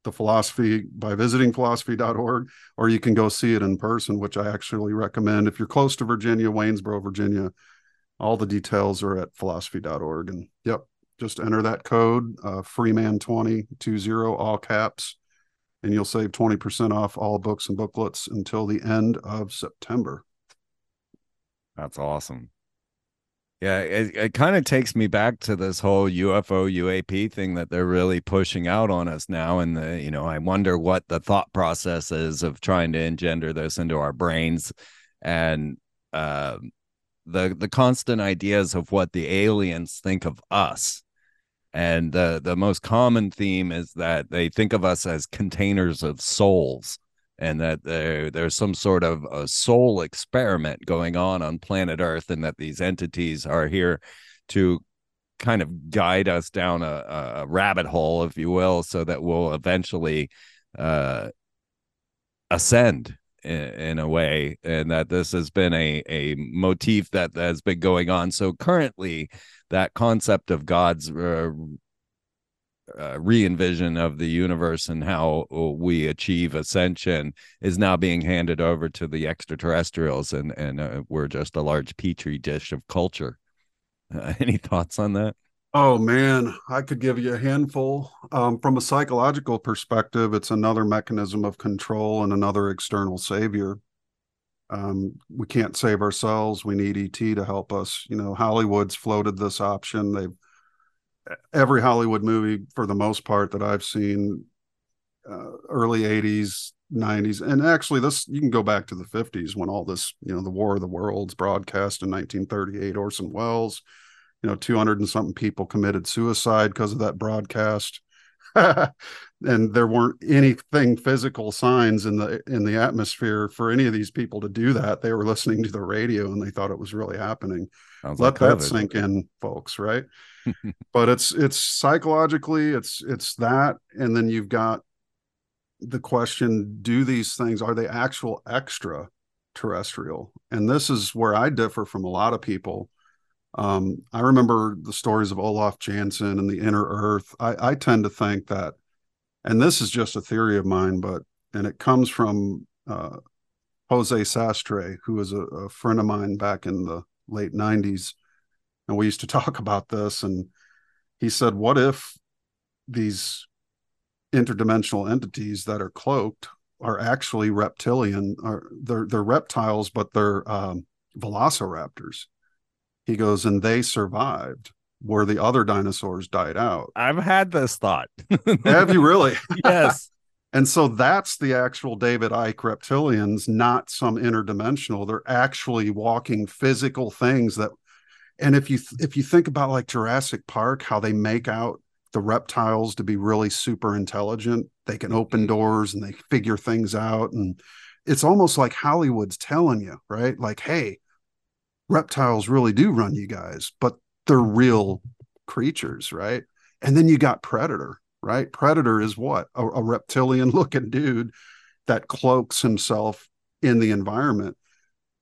Speaker 3: the philosophy by visiting philosophy.org, or you can go see it in person, which I actually recommend. If you're close to Virginia, Waynesboro, Virginia, all the details are at philosophy.org. And yep, just enter that code uh, freeman2020 all caps and you'll save 20% off all books and booklets until the end of september.
Speaker 2: That's awesome. Yeah it, it kind of takes me back to this whole ufo uap thing that they're really pushing out on us now and the you know i wonder what the thought process is of trying to engender this into our brains and uh, the the constant ideas of what the aliens think of us and the the most common theme is that they think of us as containers of souls and that there there's some sort of a soul experiment going on on planet earth and that these entities are here to kind of guide us down a, a rabbit hole if you will so that we'll eventually uh, ascend in, in, a way. And that this has been a a motif that has been going on. So currently that concept of God's uh, uh, re-envision of the universe and how uh, we achieve ascension is now being handed over to the extraterrestrials, and and uh, we're just a large petri dish of culture. Uh, any thoughts on that?
Speaker 3: Oh man, I could give you a handful. Um, from a psychological perspective, it's another mechanism of control and another external savior um, we can't save ourselves. We need ET to help us. You know, Hollywood's floated this option. They've every Hollywood movie, for the most part, that I've seen, uh, early '80s, '90s, and actually, this you can go back to the '50s when all this, you know, the War of the Worlds broadcast in 1938. Orson Welles, you know, 200 and something people committed suicide because of that broadcast. and there weren't anything physical signs in the in the atmosphere for any of these people to do that. They were listening to the radio and they thought it was really happening. Sounds let like that sink in folks right? But it's it's psychologically it's it's that and then you've got the question do these things are they actual extra terrestrial and this is where i differ from a lot of people um, I remember the stories of Olaf Jansen and the inner earth. I, I, tend to think that, and this is just a theory of mine, but, and it comes from uh, Jose Sastre, who was a, a, friend of mine back in the late 90s. And we used to talk about this. And he said, What if these interdimensional entities that are cloaked are actually reptilian? Are they're, they're reptiles, but they're um, velociraptors he goes, and they survived where the other dinosaurs died out.
Speaker 2: I've had this thought.
Speaker 3: Have you really?
Speaker 2: yes.
Speaker 3: and so that's the actual David Icke reptilians, not some interdimensional. They're actually walking physical things that and if you if you think about like Jurassic Park, how they make out the reptiles to be really super intelligent, they can open mm-hmm. doors and they figure things out and it's almost like Hollywood's telling you, right? Like, hey, reptiles really do run you guys, but they're real creatures, right? And then you got Predator, right? Predator is what? A, a reptilian looking dude that cloaks himself in the environment.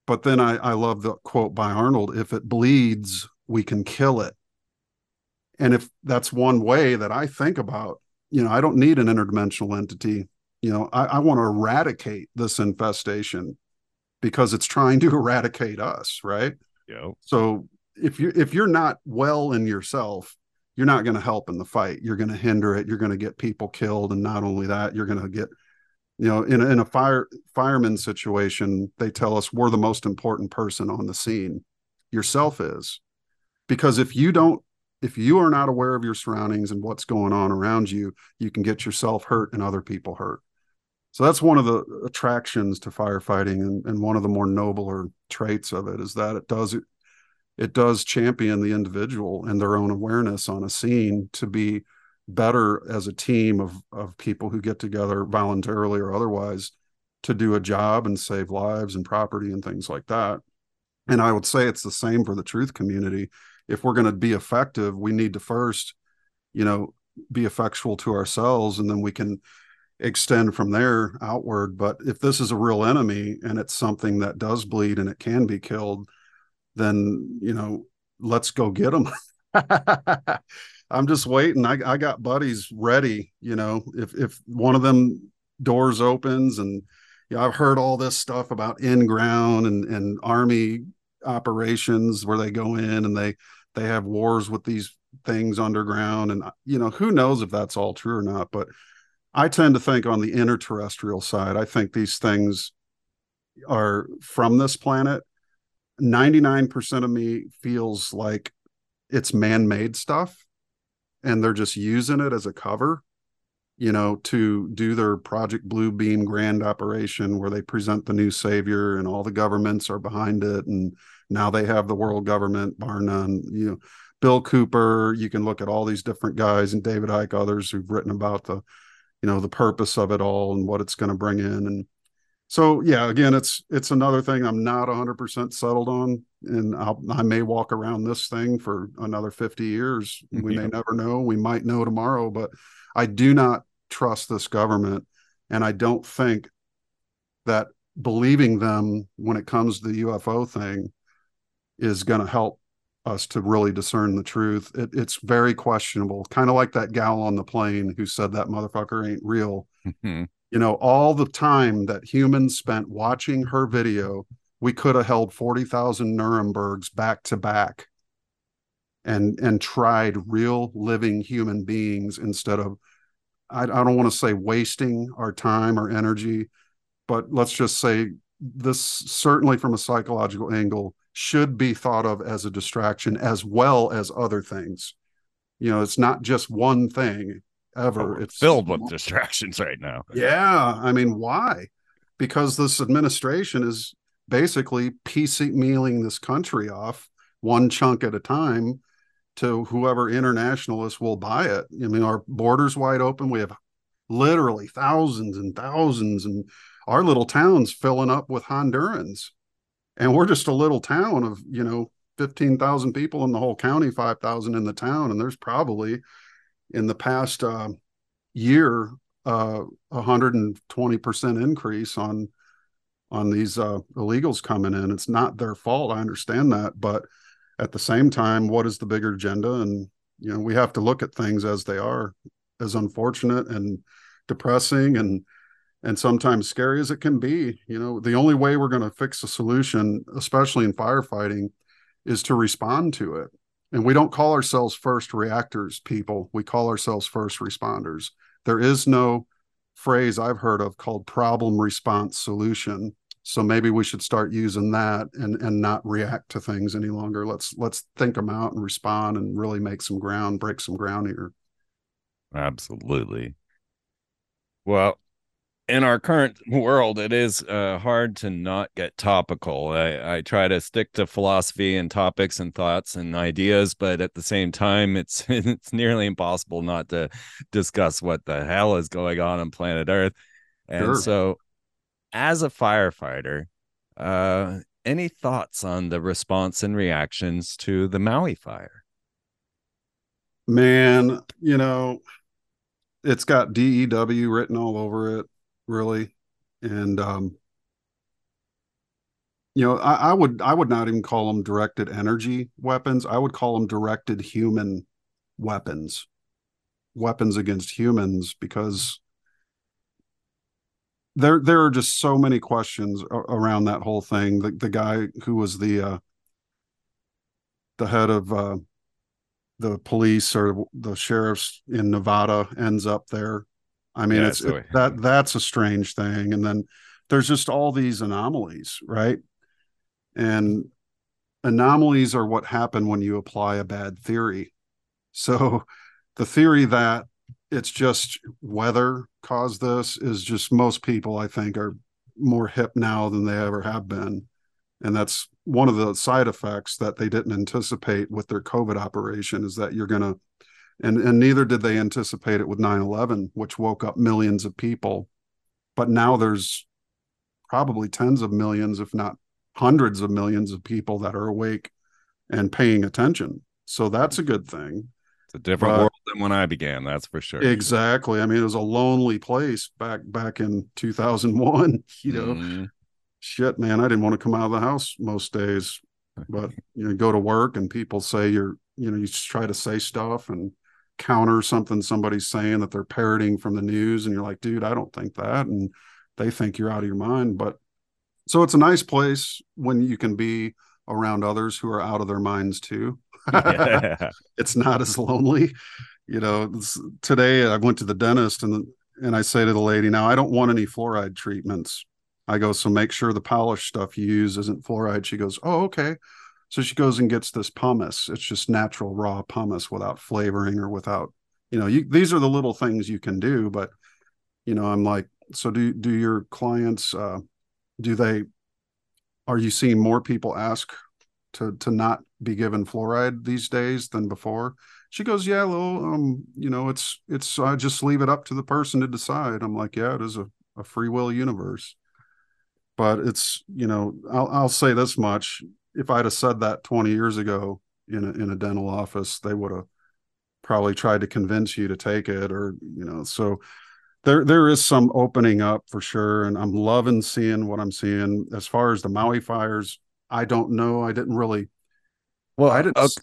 Speaker 3: But then I, I love the quote by Arnold if it bleeds, we can kill it. And if that's one way that I think about, you know, I don't need an interdimensional entity. You know, I, I want to eradicate this infestation because it's trying to eradicate us, right?
Speaker 2: Yeah.
Speaker 3: So if you if you're not well in yourself, you're not going to help in the fight. You're going to hinder it. You're going to get people killed, and not only that, you're going to get, you know, in a, in a fire fireman situation, they tell us we're the most important person on the scene. Yourself is, because if you don't, if you are not aware of your surroundings and what's going on around you, you can get yourself hurt and other people hurt. So that's one of the attractions to firefighting, and, and one of the more nobler traits of it is that it does it does champion the individual and their own awareness on a scene to be better as a team of of people who get together voluntarily or otherwise to do a job and save lives and property and things like that. And I would say it's the same for the truth community. If we're going to be effective, we need to first, you know, be effectual to ourselves and then we can extend from there outward. But if this is a real enemy and it's something that does bleed and it can be killed, then you know let's go get them i'm just waiting I, I got buddies ready you know if if one of them doors opens and you know, i've heard all this stuff about in ground and and army operations where they go in and they they have wars with these things underground and you know who knows if that's all true or not but i tend to think on the interterrestrial side i think these things are from this planet. 99% of me feels like it's man-made stuff and they're just using it as a cover you know to do their project blue beam grand operation where they present the new savior and all the governments are behind it and now they have the world government bar none you know. Bill cooper you can look at all these different guys and david icke others who've written about the you know the purpose of it all and what it's going to bring in. And so yeah again it's it's another thing i'm not 100% settled on and I'll, i may walk around this thing for another 50 years. We yeah. may never know. We might know tomorrow but i do not trust this government and i don't think that believing them when it comes to the ufo thing is going to help us to really discern the truth. It, it's very questionable kind of like that gal on the plane who said that motherfucker ain't real. Mm-hmm. You know all the time that humans spent watching her video we could have held 40,000 Nurembergs back to back and and tried real living human beings instead of I, I don't want to say wasting our time or energy but let's just say this certainly from a psychological angle should be thought of as a distraction as well as other things you know it's not just one thing ever.
Speaker 2: Oh, it's filled with distractions right now.
Speaker 3: Yeah. I mean, why? Because this administration is basically piecemealing this country off one chunk at a time to whoever internationalists will buy it. I mean, our borders wide open. We have literally thousands and thousands, and our little town's filling up with Hondurans. And we're just a little town of, you know, 15,000 people in the whole county, 5,000 in the town. And there's probably in the past uh, year uh, 120% increase on on these uh, illegals coming in. It's not their fault. I understand that, but at the same time, what is the bigger agenda? And you know, we have to look at things as they are, as unfortunate and depressing and and sometimes scary as it can be. You know, the only way we're going to fix a solution, especially in firefighting, is to respond to it. And we don't call ourselves first reactors people. We call ourselves first responders. There is no phrase I've heard of called problem response solution. So maybe we should start using that and and not react to things any longer. Let's let's think them out and respond and really make some ground, break some ground here.
Speaker 2: Absolutely. Well, in our current world, it is uh, hard to not get topical. I, I try to stick to philosophy and topics and thoughts and ideas, but at the same time, it's it's nearly impossible not to discuss what the hell is going on on planet Earth. And sure. so, as a firefighter, uh, any thoughts on the response and reactions to the Maui fire?
Speaker 3: Man, you know, it's got DEW written all over it, really. And um you know, I, I would I would not even call them directed energy weapons. I would call them directed human weapons. Weapons against humans because there there are just so many questions around that whole thing. The the guy who was the uh, the head of uh, the police or the sheriffs in Nevada ends up there. I mean, yeah, it's it, that that's a strange thing. And then there's just all these anomalies, right? And anomalies are what happen when you apply a bad theory. So the theory that it's just weather caused this is just most people I think are more hip now than they ever have been. And that's one of the side effects that they didn't anticipate with their COVID operation is that you're going to, and, and neither did they anticipate it with 9 11, which woke up millions of people. But now there's probably tens of millions, if not hundreds of millions of people that are awake and paying attention. So that's a good thing.
Speaker 2: It's a different but, world than when I began, that's for sure.
Speaker 3: Exactly. I mean, it was a lonely place back back in 2001, you know. Mm shit, man, I didn't want to come out of the house most days. But you know, go to work and people say you're, you know, you just try to say stuff and counter something somebody's saying that they're parroting from the news, and you're like, dude, I don't think that, and they think you're out of your mind. But so it's a nice place when you can be around others who are out of their minds too. Yeah. it's not as lonely. You know, today I went to the dentist and and I say to the lady, now I don't want any fluoride treatments. I go, so make sure the polished stuff you use isn't fluoride. She goes, oh, okay. So she goes and gets this pumice. It's just natural raw pumice without flavoring or without, you know, you, these are the little things you can do. But, you know, I'm like, so do do your clients, uh, do they, are you seeing more people ask to to not be given fluoride these days than before? She goes, yeah, well, um, you know, it's it's I just leave it up to the person to decide. I'm like, yeah, it is a, a free will universe but it's you know I'll, I'll say this much if i'd have said that 20 years ago in a, in a dental office they would have probably tried to convince you to take it or you know so there there is some opening up for sure and i'm loving seeing what i'm seeing as far as the maui fires i don't know i didn't really well i didn't uh, okay.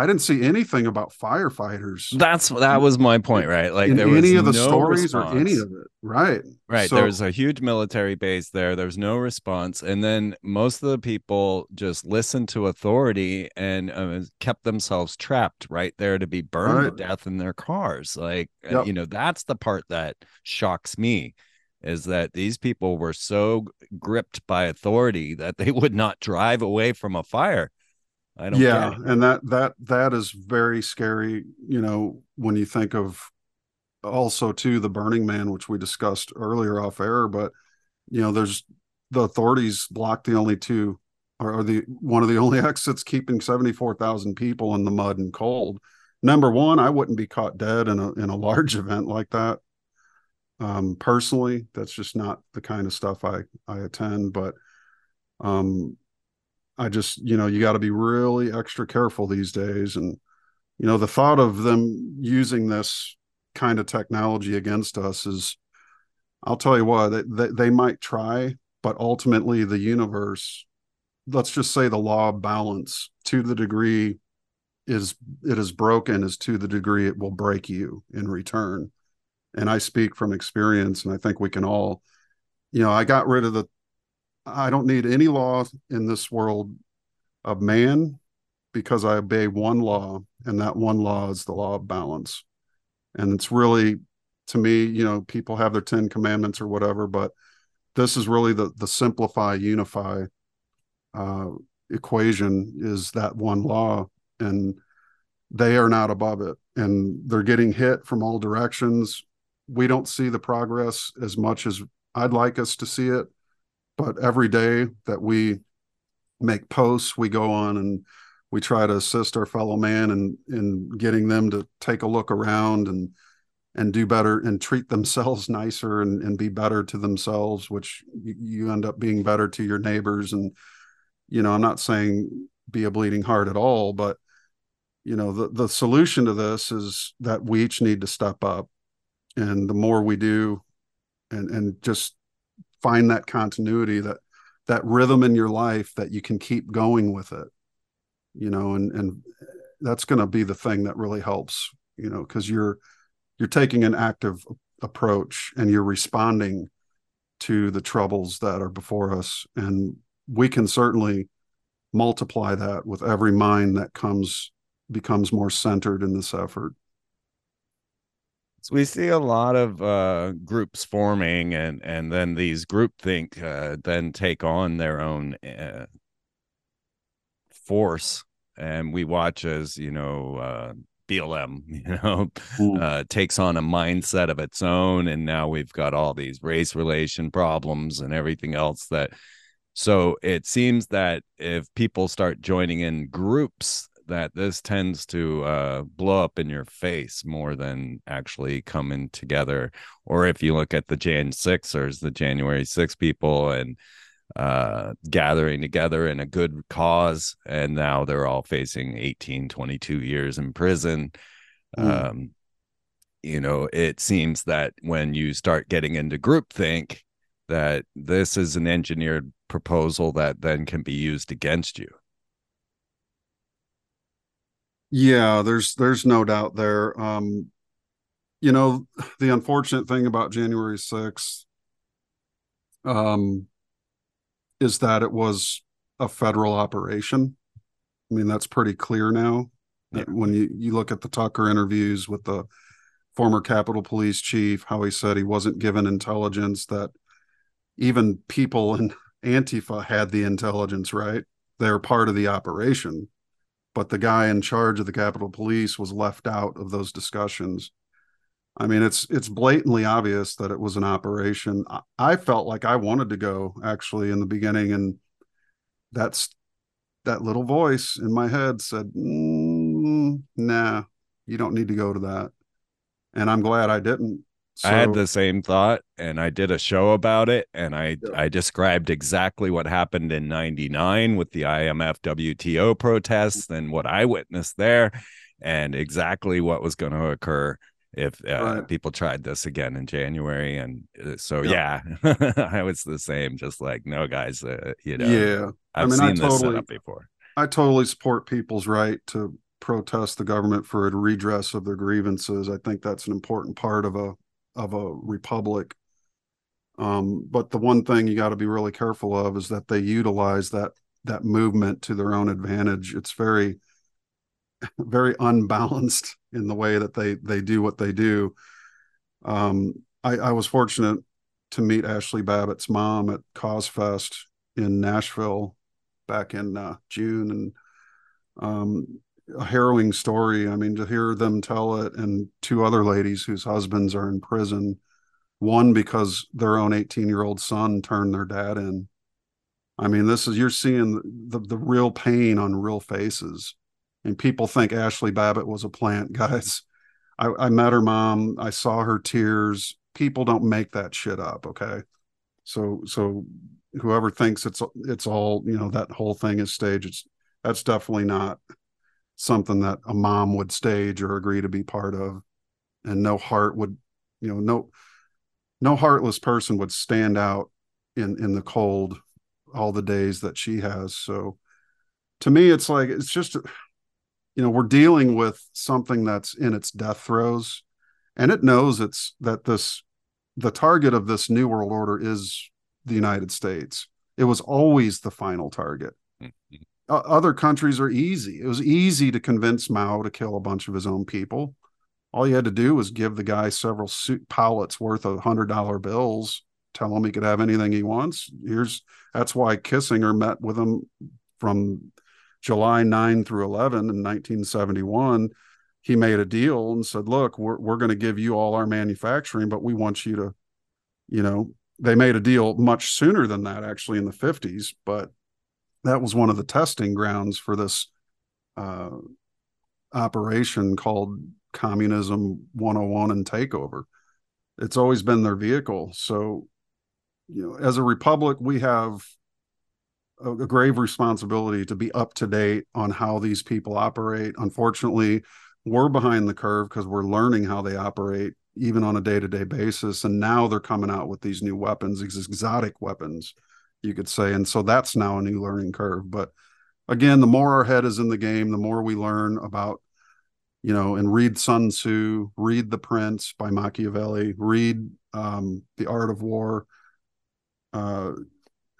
Speaker 3: I didn't see anything about firefighters.
Speaker 2: That's that was my point, right? Like
Speaker 3: in there was any of the no stories response. or any of it, right?
Speaker 2: Right. So, There's a huge military base there. There's no response, and then most of the people just listened to authority and uh, kept themselves trapped right there to be burned right. to death in their cars. Like yep. you know, that's the part that shocks me is that these people were so gripped by authority that they would not drive away from a fire
Speaker 3: I don't. Yeah, and that that that is very scary. You know, when you think of also too the Burning Man, which we discussed earlier off air, but you know, there's the authorities blocked the only two or the one of the only exits keeping 74,000 people in the mud and cold. Number one, I wouldn't be caught dead in a in a large event like that. Um, personally, that's just not the kind of stuff I I attend. But um, I just, you know, you got to be really extra careful these days. And, you know, the thought of them using this kind of technology against us is, I'll tell you what, they, they, they might try, but ultimately the universe, let's just say the law of balance to the degree is it is broken is to the degree it will break you in return. And I speak from experience, and I think we can all, you know, I got rid of the I don't need any law in this world of man because I obey one law, and that one law is the law of balance. And it's really, to me, you know, people have their 10 commandments or whatever, but this is really the, the simplify, unify uh, equation is that one law. And they are not above it. And they're getting hit from all directions. We don't see the progress as much as I'd like us to see it but every day that we make posts, we go on and we try to assist our fellow man in, in getting them to take a look around and and do better and treat themselves nicer and, and be better to themselves, which you end up being better to your neighbors. And, you know, I'm not saying be a bleeding heart at all, but you know the the solution to this is that we each need to step up and the more we do and and just find that continuity that that rhythm in your life that you can keep going with it you know and and that's going to be the thing that really helps you know because you're you're taking an active approach and you're responding to the troubles that are before us. And we can certainly multiply that with every mind that comes becomes more centered in this effort
Speaker 2: so we see a lot of uh, groups forming, and and then these groupthink uh, then take on their own uh, force, and we watch as you know uh, BLM, you know, uh, takes on a mindset of its own, and now we've got all these race relation problems and everything else that. So it seems that if people start joining in groups that this tends to uh, blow up in your face more than actually coming together. Or if you look at the Jan Sixers, the January 6 people, and uh, gathering together in a good cause, and now they're all facing 18, 22 years in prison. Mm. Um, you know, it seems that when you start getting into groupthink, that this is an engineered proposal that then can be used against you.
Speaker 3: Yeah, there's there's no doubt there. Um, you know, the unfortunate thing about January 6th um, is that it was a federal operation. I mean, that's pretty clear now. Yeah. When you, you look at the Tucker interviews with the former Capitol Police chief, how he said he wasn't given intelligence that even people in Antifa had the intelligence, right? They're part of the operation but the guy in charge of the Capitol Police was left out of those discussions. I mean, it's it's blatantly obvious that it was an operation. I, I felt like I wanted to go actually in the beginning, and that's that little voice in my head said, mm, "Nah, you don't need to go to that." And I'm glad I didn't
Speaker 2: so, I had the same thought and I did a show about it and I yeah. I described exactly what happened in 99 with the IMF WTO protests and what I witnessed there and exactly what was going to occur if uh, right. people tried this again in January and uh, so yeah, yeah I was the same just like no guys uh, you know
Speaker 3: yeah
Speaker 2: I've I mean, seen I totally, this set up before
Speaker 3: I totally support people's right to protest the government for a redress of their grievances I think that's an important part of a of a republic. Um, but the one thing you got to be really careful of is that they utilize that that movement to their own advantage. It's very very unbalanced in the way that they they do what they do. Um, I, I was fortunate to meet Ashley Babbitt's mom at CauseFest in Nashville back in uh, June, and um, a harrowing story. I mean, to hear them tell it, and two other ladies whose husbands are in prison, one because their own 18 year old son turned their dad in. I mean, this is you're seeing the the real pain on real faces, and people think Ashley Babbitt was a plant, guys. I, I met her mom. I saw her tears. People don't make that shit up, okay? So so whoever thinks it's it's all you know that whole thing is staged, it's that's definitely not something that a mom would stage or agree to be part of. And no heart would you know no no heartless person would stand out in in the cold all the days that she has. So to me it's like it's just you know we're dealing with something that's in its death throes. And it knows it's that this the target of this new world order is the united states. It was always the final target. Mm-hmm other countries are easy. It was easy to convince Mao to kill a bunch of his own people. All you had to do was give the guy several suit pallets worth of hundred dollar bills, tell him he could have anything he wants. Here's that's why Kissinger met with him from July 9 through 11 in 1971. He made a deal and said, Look, we're, we're going to give you all our manufacturing, but we want you to, you know, they made a deal much sooner than that, actually, in the 50s. But that was one of the testing grounds for this uh, operation called Communism 101 and Takeover. It's always been their vehicle. So, you know, as a republic, we have a, a grave responsibility to be up to date on how these people operate. Unfortunately, we're behind the curve because we're learning how they operate even on a day-to-day basis and now they're coming out with these new weapons these exotic weapons you could say and so that's now a new learning curve. But again the more our head is in the game the more we learn about you know and read sun tzu read the prince by machiavelli read um, the art of war uh,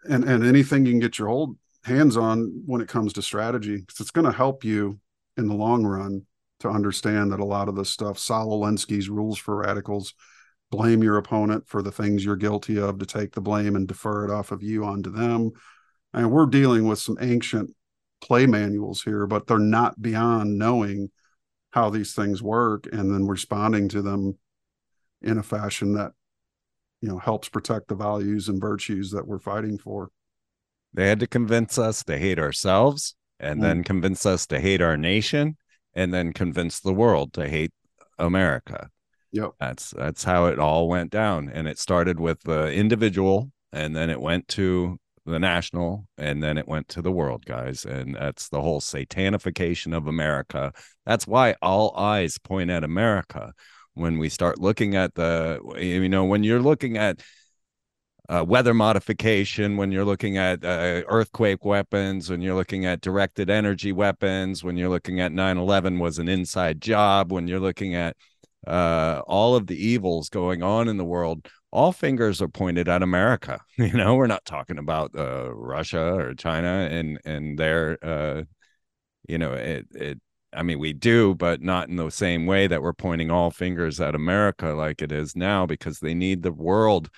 Speaker 3: and and anything you can get your old hands on when it comes to strategy because it's going to help you in the long run to understand that a lot of the stuff Saul Alinsky's rules for radicals blame your opponent for the things you're guilty of to take the blame and defer it off of you onto them. And we're dealing with some ancient play manuals here but they're not beyond knowing how these things work and then responding to them in a fashion that you know helps protect the values and virtues that we're fighting for.
Speaker 2: They had to convince us to hate ourselves and mm. then convince us to hate our nation and then convince the world to hate america
Speaker 3: yep.
Speaker 2: That's that's how it all went down and it started with the individual and then it went to the national and then it went to the world guys and that's the whole satanification of america. That's why all eyes point at america when we start looking at the you know when you're looking at uh, weather modification when you're looking at uh, earthquake weapons when you're looking at directed energy weapons when you're looking at 9-11 was an inside job when you're looking at uh, all of the evils going on in the world all fingers are pointed at america you know we're not talking about uh, russia or china and and their uh, you know it it I mean, we do, but not in the same way that we're pointing all fingers at America like it is now, because they need the world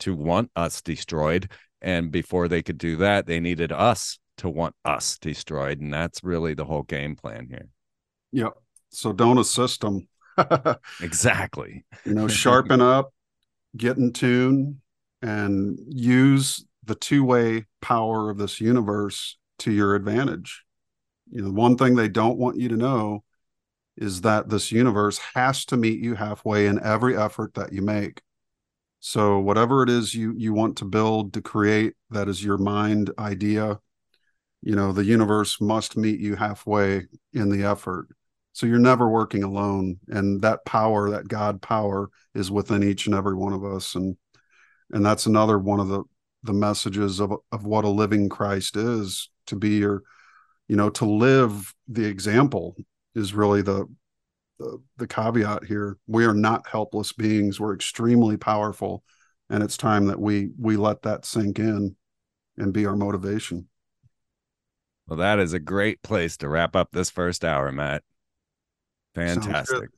Speaker 2: to want us destroyed. And before they could do that, they needed us to want us destroyed. And that's really the whole game plan here.
Speaker 3: Yep. So don't assist them.
Speaker 2: Exactly.
Speaker 3: You know, sharpen up, get in tune, and use the two way power of this universe to your advantage. You know one thing they don't want you to know is that this universe has to meet you halfway in every effort that you make. So whatever it is you you want to build to create that is your mind idea you know the universe must meet you halfway in the effort so you're never working alone and that power that god power is within each and every one of us and and that's another one of the the messages of of what a living christ is to be your you know to live the example is really the, the the caveat here. We are not helpless beings. We're extremely powerful and it's time that we we let that sink in and be our motivation.
Speaker 2: Well that is a great place to wrap up this first hour matt fantastic.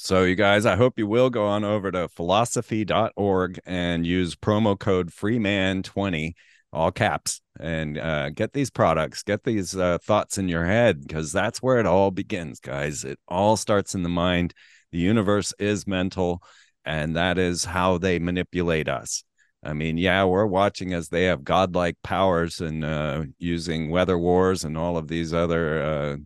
Speaker 2: So you guys i hope you will go on over to philosophy.org and use promo code freeman20 all caps and uh, get these products get these uh, thoughts in your head because that's where it all begins guys. It all starts in the mind. The universe is mental and that is how they manipulate us. I mean yeah we're watching as they have godlike powers and uh, using weather wars and all of these other uh,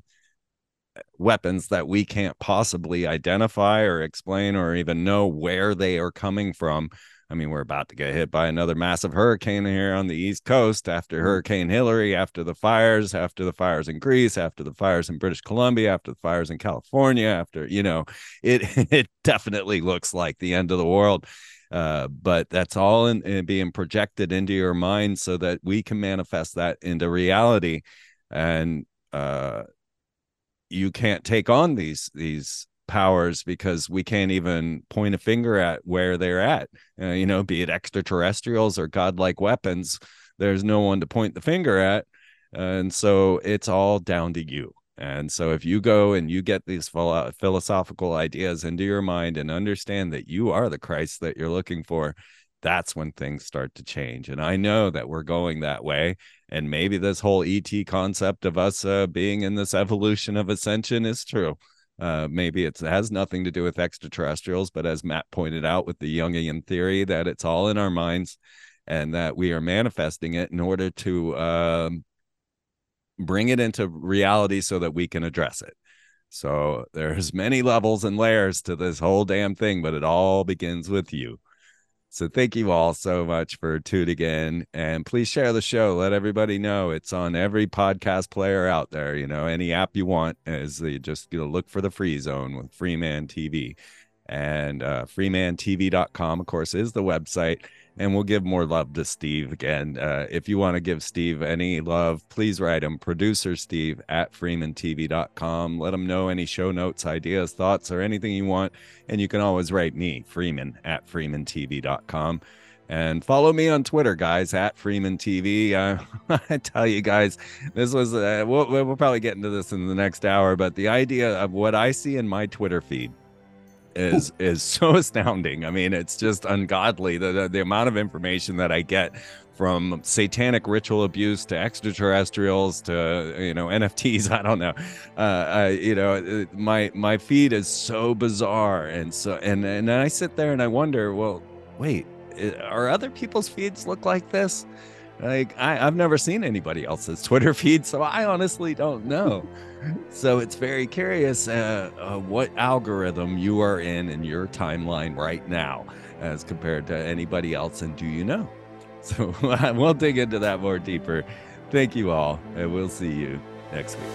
Speaker 2: weapons that we can't possibly identify or explain or even know where they are coming from I mean, we're about to get hit by another massive hurricane here on the East Coast after mm-hmm. Hurricane Hilary, after the fires, after the fires in Greece, after the fires in British Columbia, after the fires in California, after, you know, it it definitely looks like the end of the world. Uh, but that's all in, in being projected into your mind so that we can manifest that into reality. And uh, you can't take on these these powers because we can't even point a finger at where they're at. Uh, you know, be it extraterrestrials or godlike weapons, there's no one to point the finger at. And so it's all down to you. And so if you go and you get these philosophical ideas into your mind and understand that you are the Christ that you're looking for, that's when things start to change. And I know that we're going that way. And maybe this whole ET concept of us uh, being in this evolution of ascension is true. Uh, maybe it has nothing to do with extraterrestrials, but as Matt pointed out with the Jungian theory, that it's all in our minds and that we are manifesting it in order to um, bring it into reality so that we can address it. So there's many levels and layers to this whole damn thing, but it all begins with you. So thank you all so much for tuning in and please share the show. Let everybody know it's on every podcast player out there. You know, any app you want is you just you know, look for the free zone with Freeman TV. And uh, freemantv.com, of course, is the website and we'll give more love to Steve again. Uh, if you want to give Steve any love, please write him producer Steve at freemantv.com. Let him know any show notes, ideas, thoughts, or anything you want. And you can always write me, Freeman at freemantv.com. And follow me on Twitter, guys, at Freeman TV. Uh, I tell you guys, this was, uh, we'll, we'll probably get into this in the next hour, but the idea of what I see in my Twitter feed is is so astounding. I mean, it's just ungodly the, the, the amount of information that I get from satanic ritual abuse to extraterrestrials to you know NFTs. I don't know. Uh, I, you know, uh, my my feed is so bizarre, and so and and I sit there and I wonder, well, wait, are other people's feeds look like this? Like I, I've never seen anybody else's Twitter feed, so I honestly don't know. so it's very curious uh, uh, what algorithm you are in in your timeline right now as compared to anybody else, and do you know? So we'll dig into that more deeper. Thank you all, and we'll see you next week.